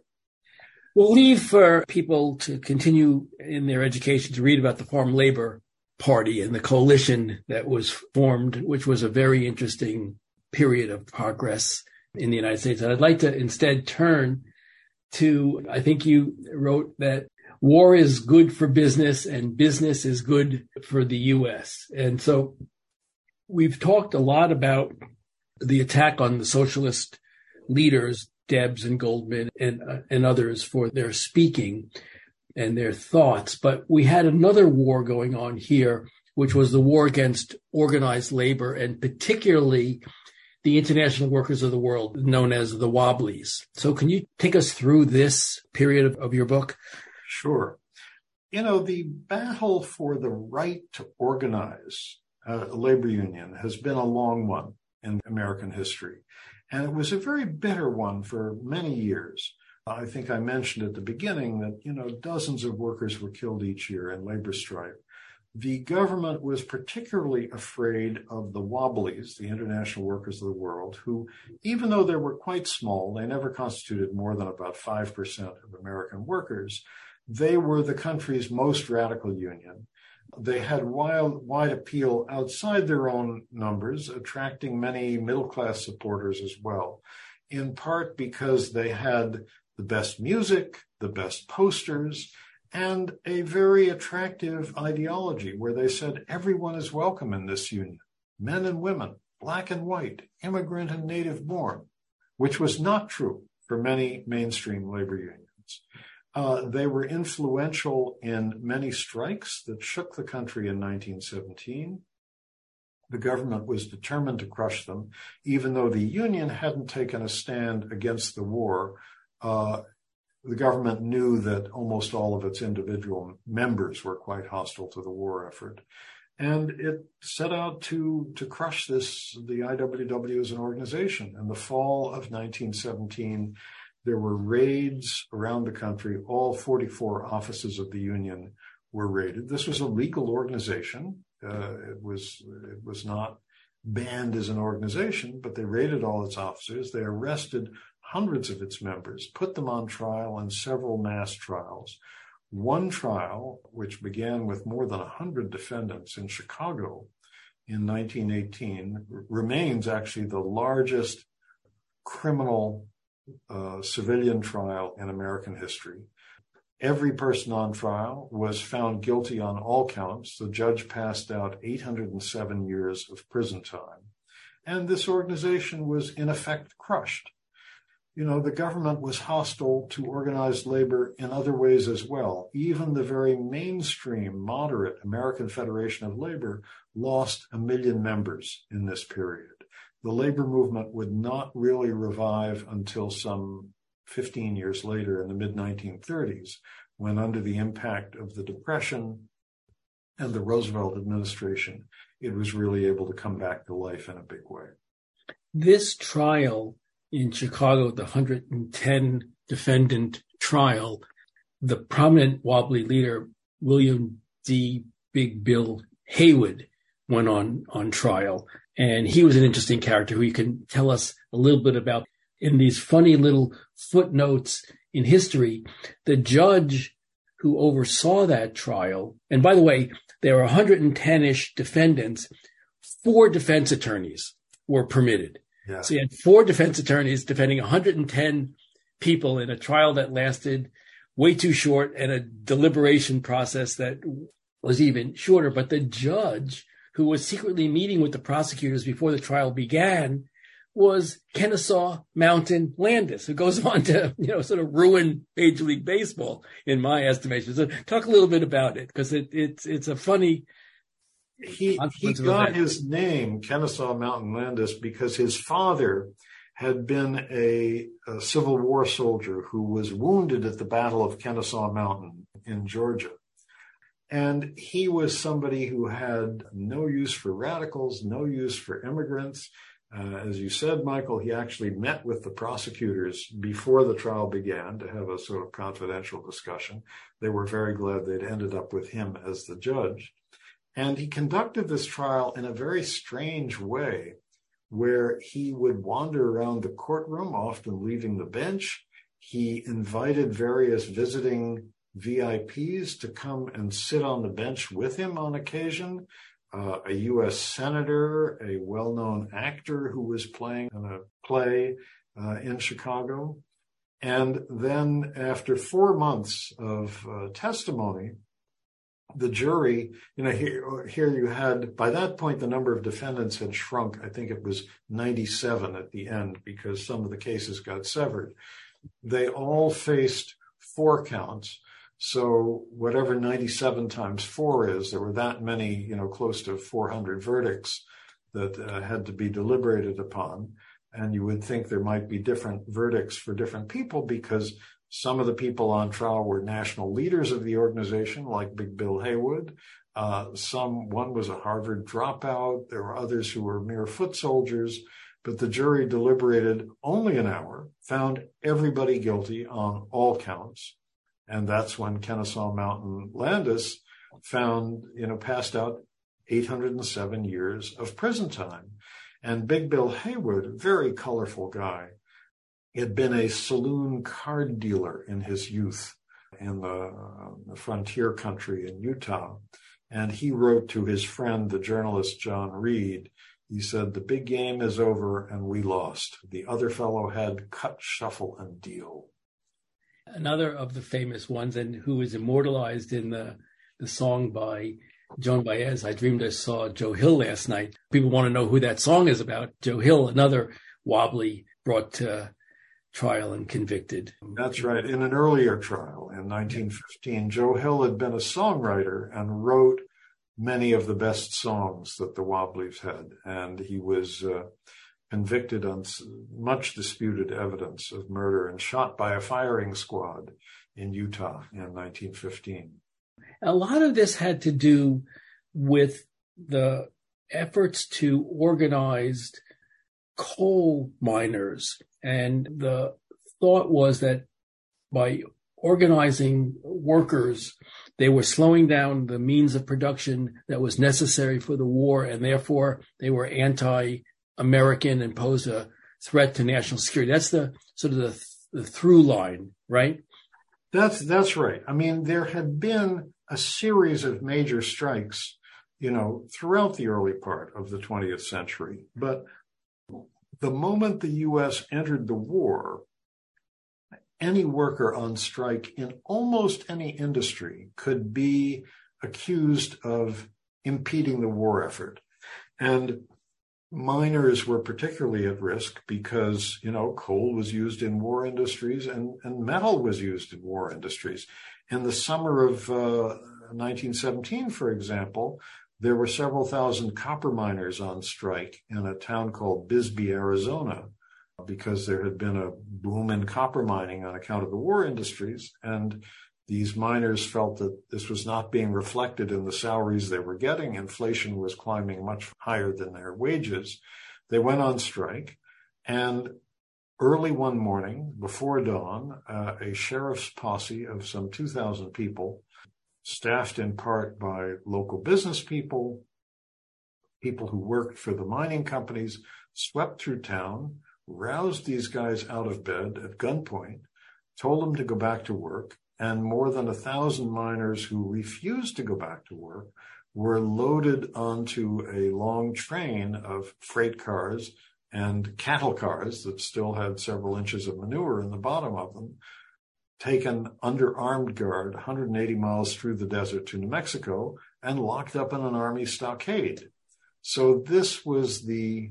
We'll leave for people to continue in their education to read about the Farm Labor Party and the coalition that was formed, which was a very interesting period of progress in the United States. And I'd like to instead turn to, I think you wrote that war is good for business and business is good for the U.S. And so we've talked a lot about the attack on the socialist leaders, Debs and Goldman and, uh, and others for their speaking. and their thoughts. But we had another war going on here, which was the war against organized labor and particularly the international workers of the world known as the Wobblies. So can you take us through this period of, of your book? Sure. You know, the battle for the right to organize a labor union has been a long one in American history. And it was a very bitter one for many years. I think I mentioned at the beginning that, you know, dozens of workers were killed each year in labor strife. The government was particularly afraid of the Wobblies, the international workers of the world, who, even though they were quite small, they never constituted more than about 5% of American workers. They were the country's most radical union. They had wild, wide appeal outside their own numbers, attracting many middle class supporters as well, in part because they had the best music, the best posters, and a very attractive ideology where they said everyone is welcome in this union men and women, black and white, immigrant and native born, which was not true for many mainstream labor unions. Uh, they were influential in many strikes that shook the country in 1917. The government was determined to crush them, even though the Union hadn't taken a stand against the war. Uh, the government knew that almost all of its individual members were quite hostile to the war effort. And it set out to, to crush this, the IWW as an organization. In the fall of 1917, there were raids around the country. All 44 offices of the union were raided. This was a legal organization. Uh, it was it was not banned as an organization, but they raided all its officers. They arrested hundreds of its members, put them on trial in several mass trials. One trial, which began with more than 100 defendants in Chicago in 1918, remains actually the largest criminal uh, civilian trial in American history. Every person on trial was found guilty on all counts. The judge passed out 807 years of prison time. And this organization was in effect crushed. You know, the government was hostile to organized labor in other ways as well. Even the very mainstream, moderate American Federation of Labor lost a million members in this period the labor movement would not really revive until some 15 years later in the mid 1930s, when under the impact of the Depression and the Roosevelt administration, it was really able to come back to life in a big way. This trial in Chicago, the 110 defendant trial, the prominent wobbly leader, William D. Big Bill Haywood, went on, on trial. And he was an interesting character who you can tell us a little bit about in these funny little footnotes in history. The judge who oversaw that trial, and by the way, there were 110-ish defendants, four defense attorneys were permitted. Yeah. So you had four defense attorneys defending 110 people in a trial that lasted way too short and a deliberation process that was even shorter. But the judge who was secretly meeting with the prosecutors before the trial began, was Kennesaw Mountain Landis, who goes on to, you know, sort of ruin Major League Baseball, in my estimation. So talk a little bit about it, because it, it's it's a funny. He he got his name Kennesaw Mountain Landis because his father had been a, a Civil War soldier who was wounded at the Battle of Kennesaw Mountain in Georgia. And he was somebody who had no use for radicals, no use for immigrants. Uh, as you said, Michael, he actually met with the prosecutors before the trial began to have a sort of confidential discussion. They were very glad they'd ended up with him as the judge. And he conducted this trial in a very strange way where he would wander around the courtroom, often leaving the bench. He invited various visiting VIPs to come and sit on the bench with him on occasion. Uh, a U.S. senator, a well-known actor who was playing in a play uh, in Chicago. And then after four months of uh, testimony, the jury, you know, here, here you had, by that point, the number of defendants had shrunk. I think it was 97 at the end because some of the cases got severed. They all faced four counts So whatever 97 times four is, there were that many, you know, close to 400 verdicts that uh, had to be deliberated upon. And you would think there might be different verdicts for different people because some of the people on trial were national leaders of the organization, like Big Bill Haywood. Uh, some, one was a Harvard dropout. There were others who were mere foot soldiers, but the jury deliberated only an hour, found everybody guilty on all counts. And that's when Kennesaw Mountain Landis found, you know, passed out 807 years of prison time. And Big Bill Haywood, very colorful guy, had been a saloon card dealer in his youth in the, uh, the frontier country in Utah. And he wrote to his friend, the journalist John Reed, he said, the big game is over and we lost. The other fellow had cut, shuffle, and deal. Another of the famous ones and who is immortalized in the, the song by Joan Baez, I dreamed I saw Joe Hill last night. People want to know who that song is about. Joe Hill, another wobbly brought to trial and convicted. That's right. In an earlier trial in 1915, Joe Hill had been a songwriter and wrote many of the best songs that the Wobblies had. And he was uh, convicted on much disputed evidence of murder and shot by a firing squad in Utah in 1915. A lot of this had to do with the efforts to organize coal miners. And the thought was that by organizing workers, they were slowing down the means of production that was necessary for the war, and therefore they were anti-American and posed a threat to national security. That's the sort of the, the through line, right? That's that's right. I mean, there had been a series of major strikes, you know, throughout the early part of the 20th century. But the moment the U.S. entered the war, any worker on strike in almost any industry could be accused of impeding the war effort. And miners were particularly at risk because, you know, coal was used in war industries and, and metal was used in war industries. In the summer of uh, 1917, for example, there were several thousand copper miners on strike in a town called Bisbee, Arizona, because there had been a boom in copper mining on account of the war industries. And these miners felt that this was not being reflected in the salaries they were getting. Inflation was climbing much higher than their wages. They went on strike. And Early one morning, before dawn, uh, a sheriff's posse of some 2,000 people, staffed in part by local business people, people who worked for the mining companies, swept through town, roused these guys out of bed at gunpoint, told them to go back to work, and more than a thousand miners who refused to go back to work were loaded onto a long train of freight cars and cattle cars that still had several inches of manure in the bottom of them, taken under armed guard 180 miles through the desert to New Mexico and locked up in an army stockade. So this was the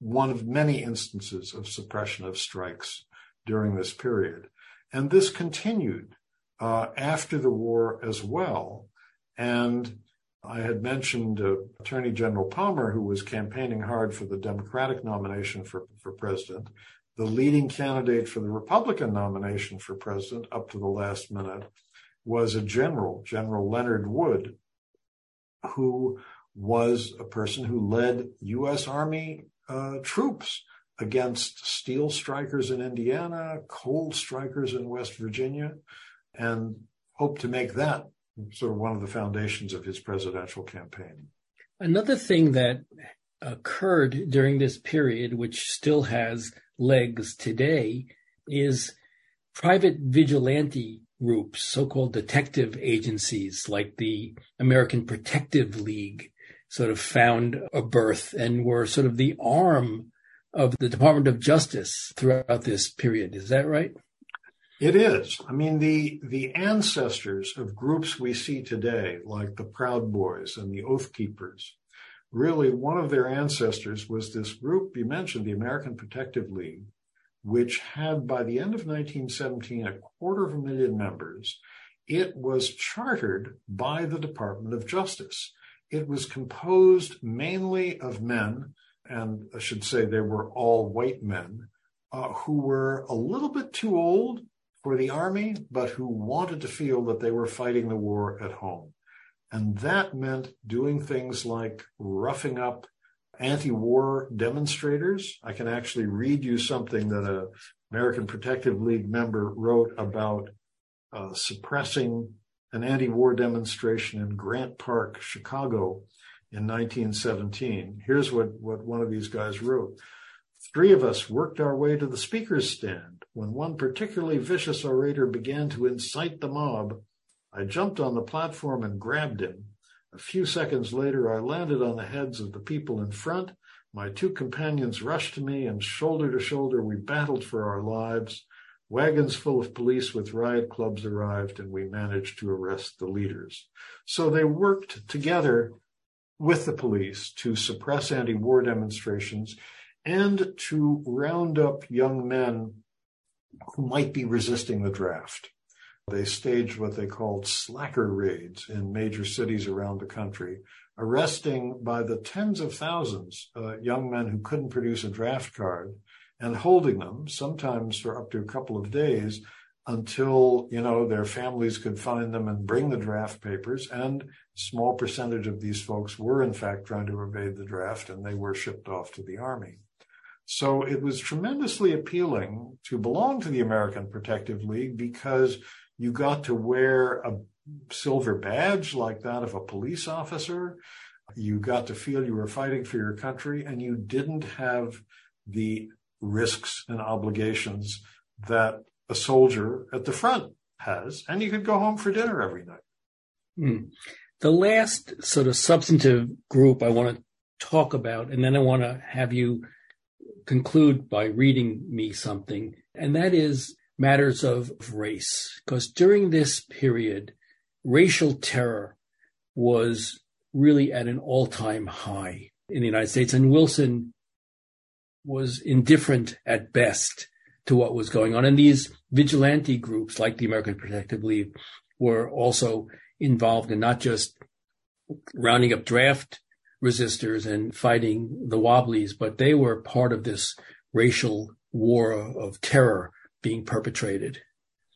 one of many instances of suppression of strikes during this period. And this continued uh, after the war as well. And I had mentioned uh, Attorney General Palmer, who was campaigning hard for the Democratic nomination for, for president. The leading candidate for the Republican nomination for president up to the last minute was a general, General Leonard Wood, who was a person who led U.S. Army uh, troops against steel strikers in Indiana, coal strikers in West Virginia, and hoped to make that sort of one of the foundations of his presidential campaign. Another thing that occurred during this period, which still has legs today, is private vigilante groups, so-called detective agencies like the American Protective League sort of found a birth and were sort of the arm of the Department of Justice throughout this period. Is that right? It is. I mean, the the ancestors of groups we see today, like the Proud Boys and the Oath Keepers, really one of their ancestors was this group you mentioned, the American Protective League, which had by the end of 1917 a quarter of a million members. it was chartered by the Department of Justice. It was composed mainly of men, and I should say they were all white men, uh, who were a little bit too old for the army, but who wanted to feel that they were fighting the war at home. And that meant doing things like roughing up anti-war demonstrators. I can actually read you something that a American Protective League member wrote about uh, suppressing an anti-war demonstration in Grant Park, Chicago in 1917. Here's what, what one of these guys wrote. Three of us worked our way to the speaker's stand when one particularly vicious orator began to incite the mob. I jumped on the platform and grabbed him. A few seconds later, I landed on the heads of the people in front. My two companions rushed to me and shoulder to shoulder we battled for our lives. Wagons full of police with riot clubs arrived and we managed to arrest the leaders. So they worked together with the police to suppress anti-war demonstrations and to round up young men who might be resisting the draft. They staged what they called slacker raids in major cities around the country, arresting by the tens of thousands uh, young men who couldn't produce a draft card and holding them sometimes for up to a couple of days until you know their families could find them and bring the draft papers. And small percentage of these folks were in fact trying to evade the draft and they were shipped off to the army. So it was tremendously appealing to belong to the American Protective League because you got to wear a silver badge like that of a police officer. You got to feel you were fighting for your country and you didn't have the risks and obligations that a soldier at the front has, and you could go home for dinner every night. Mm. The last sort of substantive group I want to talk about, and then I want to have you conclude by reading me something, and that is matters of race. Because during this period, racial terror was really at an all time high in the United States, and Wilson was indifferent at best to what was going on. And these vigilante groups, like the American Protective League, were also involved in not just rounding up draft resistors and fighting the Wobblies, but they were part of this racial war of terror being perpetrated.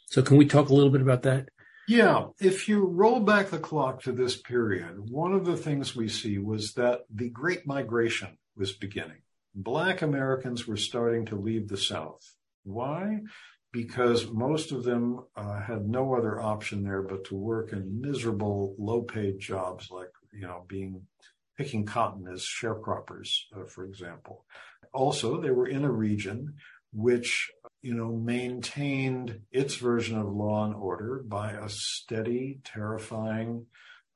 So can we talk a little bit about that? Yeah, if you roll back the clock to this period, one of the things we see was that the Great Migration was beginning. Black Americans were starting to leave the South. Why? Because most of them uh, had no other option there but to work in miserable, low paid jobs like, you know, being picking cotton as sharecroppers, uh, for example. Also, they were in a region which, you know, maintained its version of law and order by a steady, terrifying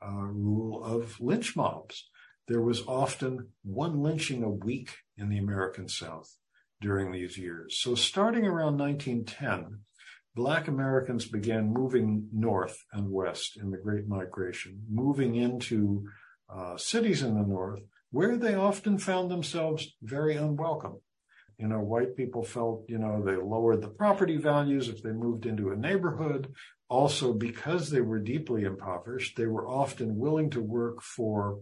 uh, rule of lynch mobs. There was often one lynching a week in the American South during these years. So starting around 1910, Black Americans began moving north and west in the Great Migration, moving into uh, cities in the north where they often found themselves very unwelcome. You know, white people felt, you know, they lowered the property values if they moved into a neighborhood. Also, because they were deeply impoverished, they were often willing to work for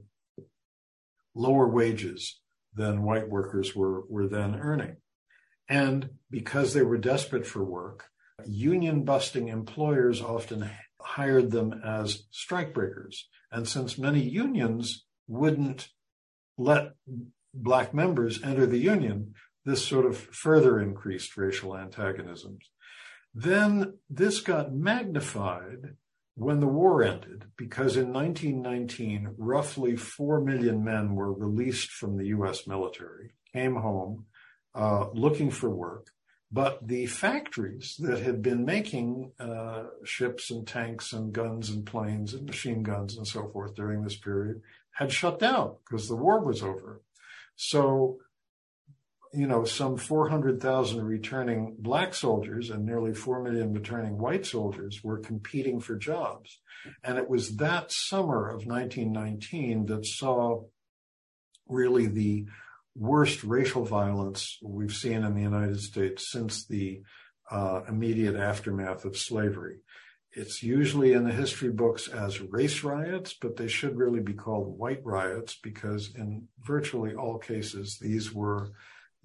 lower wages than white workers were, were then earning. And because they were desperate for work, union busting employers often hired them as strikebreakers. And since many unions wouldn't let black members enter the union, this sort of further increased racial antagonisms. Then this got magnified when the war ended, because in 1919, roughly 4 million men were released from the US military, came home uh, looking for work. But the factories that had been making uh, ships and tanks and guns and planes and machine guns and so forth during this period had shut down because the war was over. So you know, some 400,000 returning black soldiers and nearly 4 million returning white soldiers were competing for jobs. And it was that summer of 1919 that saw really the worst racial violence we've seen in the United States since the uh, immediate aftermath of slavery. it's usually in the history books as race riots, but they should really be called white riots because in virtually all cases, these were,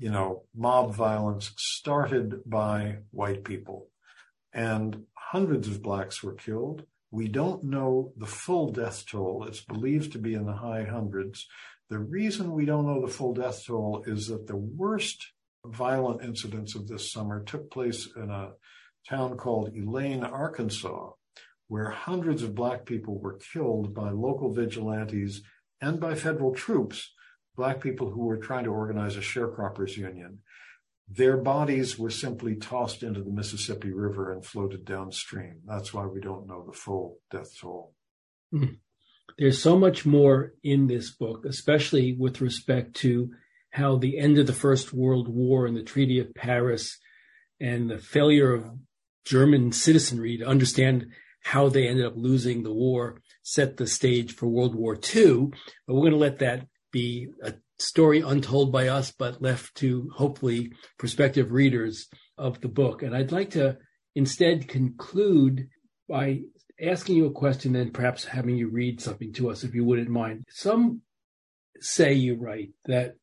you know, mob violence started by white people and hundreds of blacks were killed. We don't know the full death toll. It's believed to be in the high hundreds. The reason we don't know the full death toll is that the worst violent incidents of this summer took place in a town called Elaine, Arkansas, where hundreds of black people were killed by local vigilantes and by federal troops, black people who were trying to organize a sharecroppers union. Their bodies were simply tossed into the Mississippi River and floated downstream. That's why we don't know the full death toll. Hmm. There's so much more in this book, especially with respect to how the end of the First World War and the Treaty of Paris and the failure of German citizenry to understand how they ended up losing the war set the stage for World War II. But we're going to let that be a story untold by us, but left to hopefully prospective readers of the book. And I'd like to instead conclude by asking you a question and perhaps having you read something to us, if you wouldn't mind. Some say you write that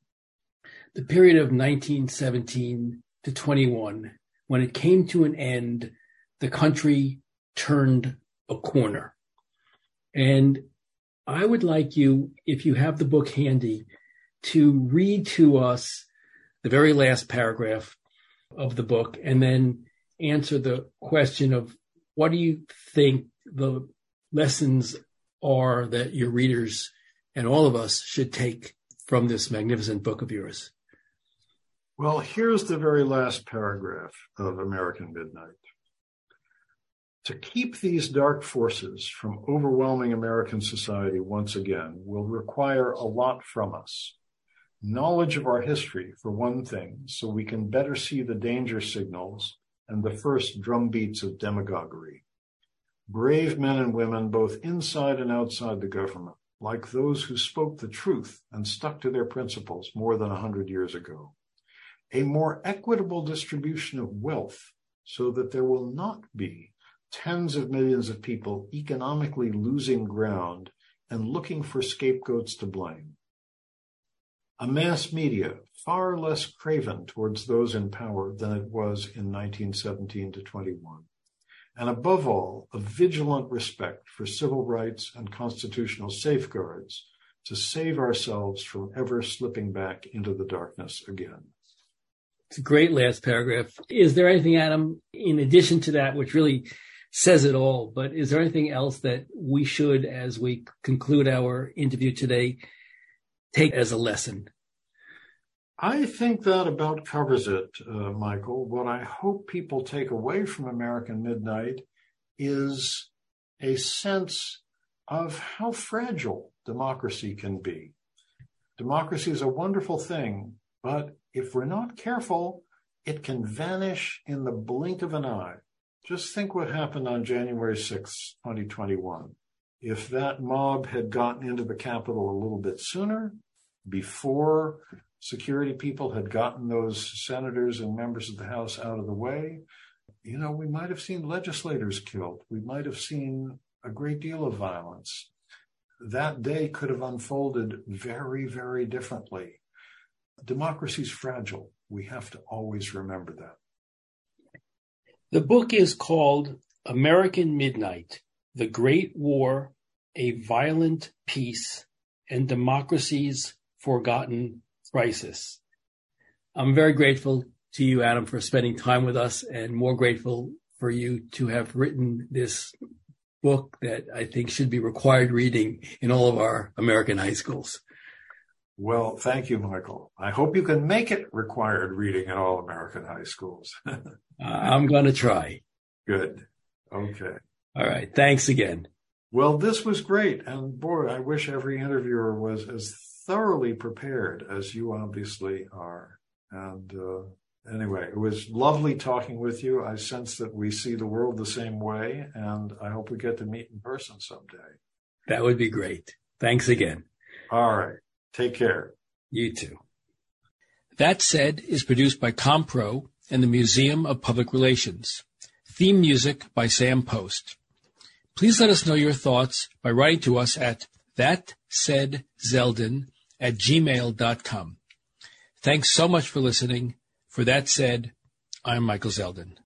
the period of 1917 to 21, when it came to an end, the country turned a corner. And I would like you, if you have the book handy, to read to us the very last paragraph of the book and then answer the question of what do you think the lessons are that your readers and all of us should take from this magnificent book of yours? Well, here's the very last paragraph of American Midnight. To keep these dark forces from overwhelming American society once again will require a lot from us. Knowledge of our history, for one thing, so we can better see the danger signals and the first drumbeats of demagoguery. Brave men and women, both inside and outside the government, like those who spoke the truth and stuck to their principles more than a hundred years ago. A more equitable distribution of wealth so that there will not be tens of millions of people economically losing ground and looking for scapegoats to blame. A mass media far less craven towards those in power than it was in 1917 to 21. And above all, a vigilant respect for civil rights and constitutional safeguards to save ourselves from ever slipping back into the darkness again. It's a great last paragraph. Is there anything, Adam, in addition to that, which really says it all. But is there anything else that we should, as we conclude our interview today, take as a lesson? I think that about covers it, uh, Michael. What I hope people take away from American Midnight is a sense of how fragile democracy can be. Democracy is a wonderful thing, but if we're not careful, it can vanish in the blink of an eye. Just think what happened on January 6, 2021. If that mob had gotten into the Capitol a little bit sooner, before security people had gotten those senators and members of the House out of the way, you know, we might have seen legislators killed. We might have seen a great deal of violence. That day could have unfolded very, very differently. Democracy is fragile. We have to always remember that. The book is called American Midnight The Great War, A Violent Peace, and Democracy's Forgotten Crisis. I'm very grateful to you, Adam, for spending time with us, and more grateful for you to have written this book that I think should be required reading in all of our American high schools. Well, thank you, Michael. I hope you can make it required reading in all American high schools. I'm going to try. Good. Okay. All right. Thanks again. Well, this was great. And boy, I wish every interviewer was as thoroughly prepared as you obviously are. And uh, anyway, it was lovely talking with you. I sense that we see the world the same way, and I hope we get to meet in person someday. That would be great. Thanks again. All right. Take care. You too. That Said is produced by Compro and the Museum of Public Relations. Theme music by Sam Post. Please let us know your thoughts by writing to us at thatsaidzeldin at gmail.com. Thanks so much for listening. For that said, I'm Michael Zeldin.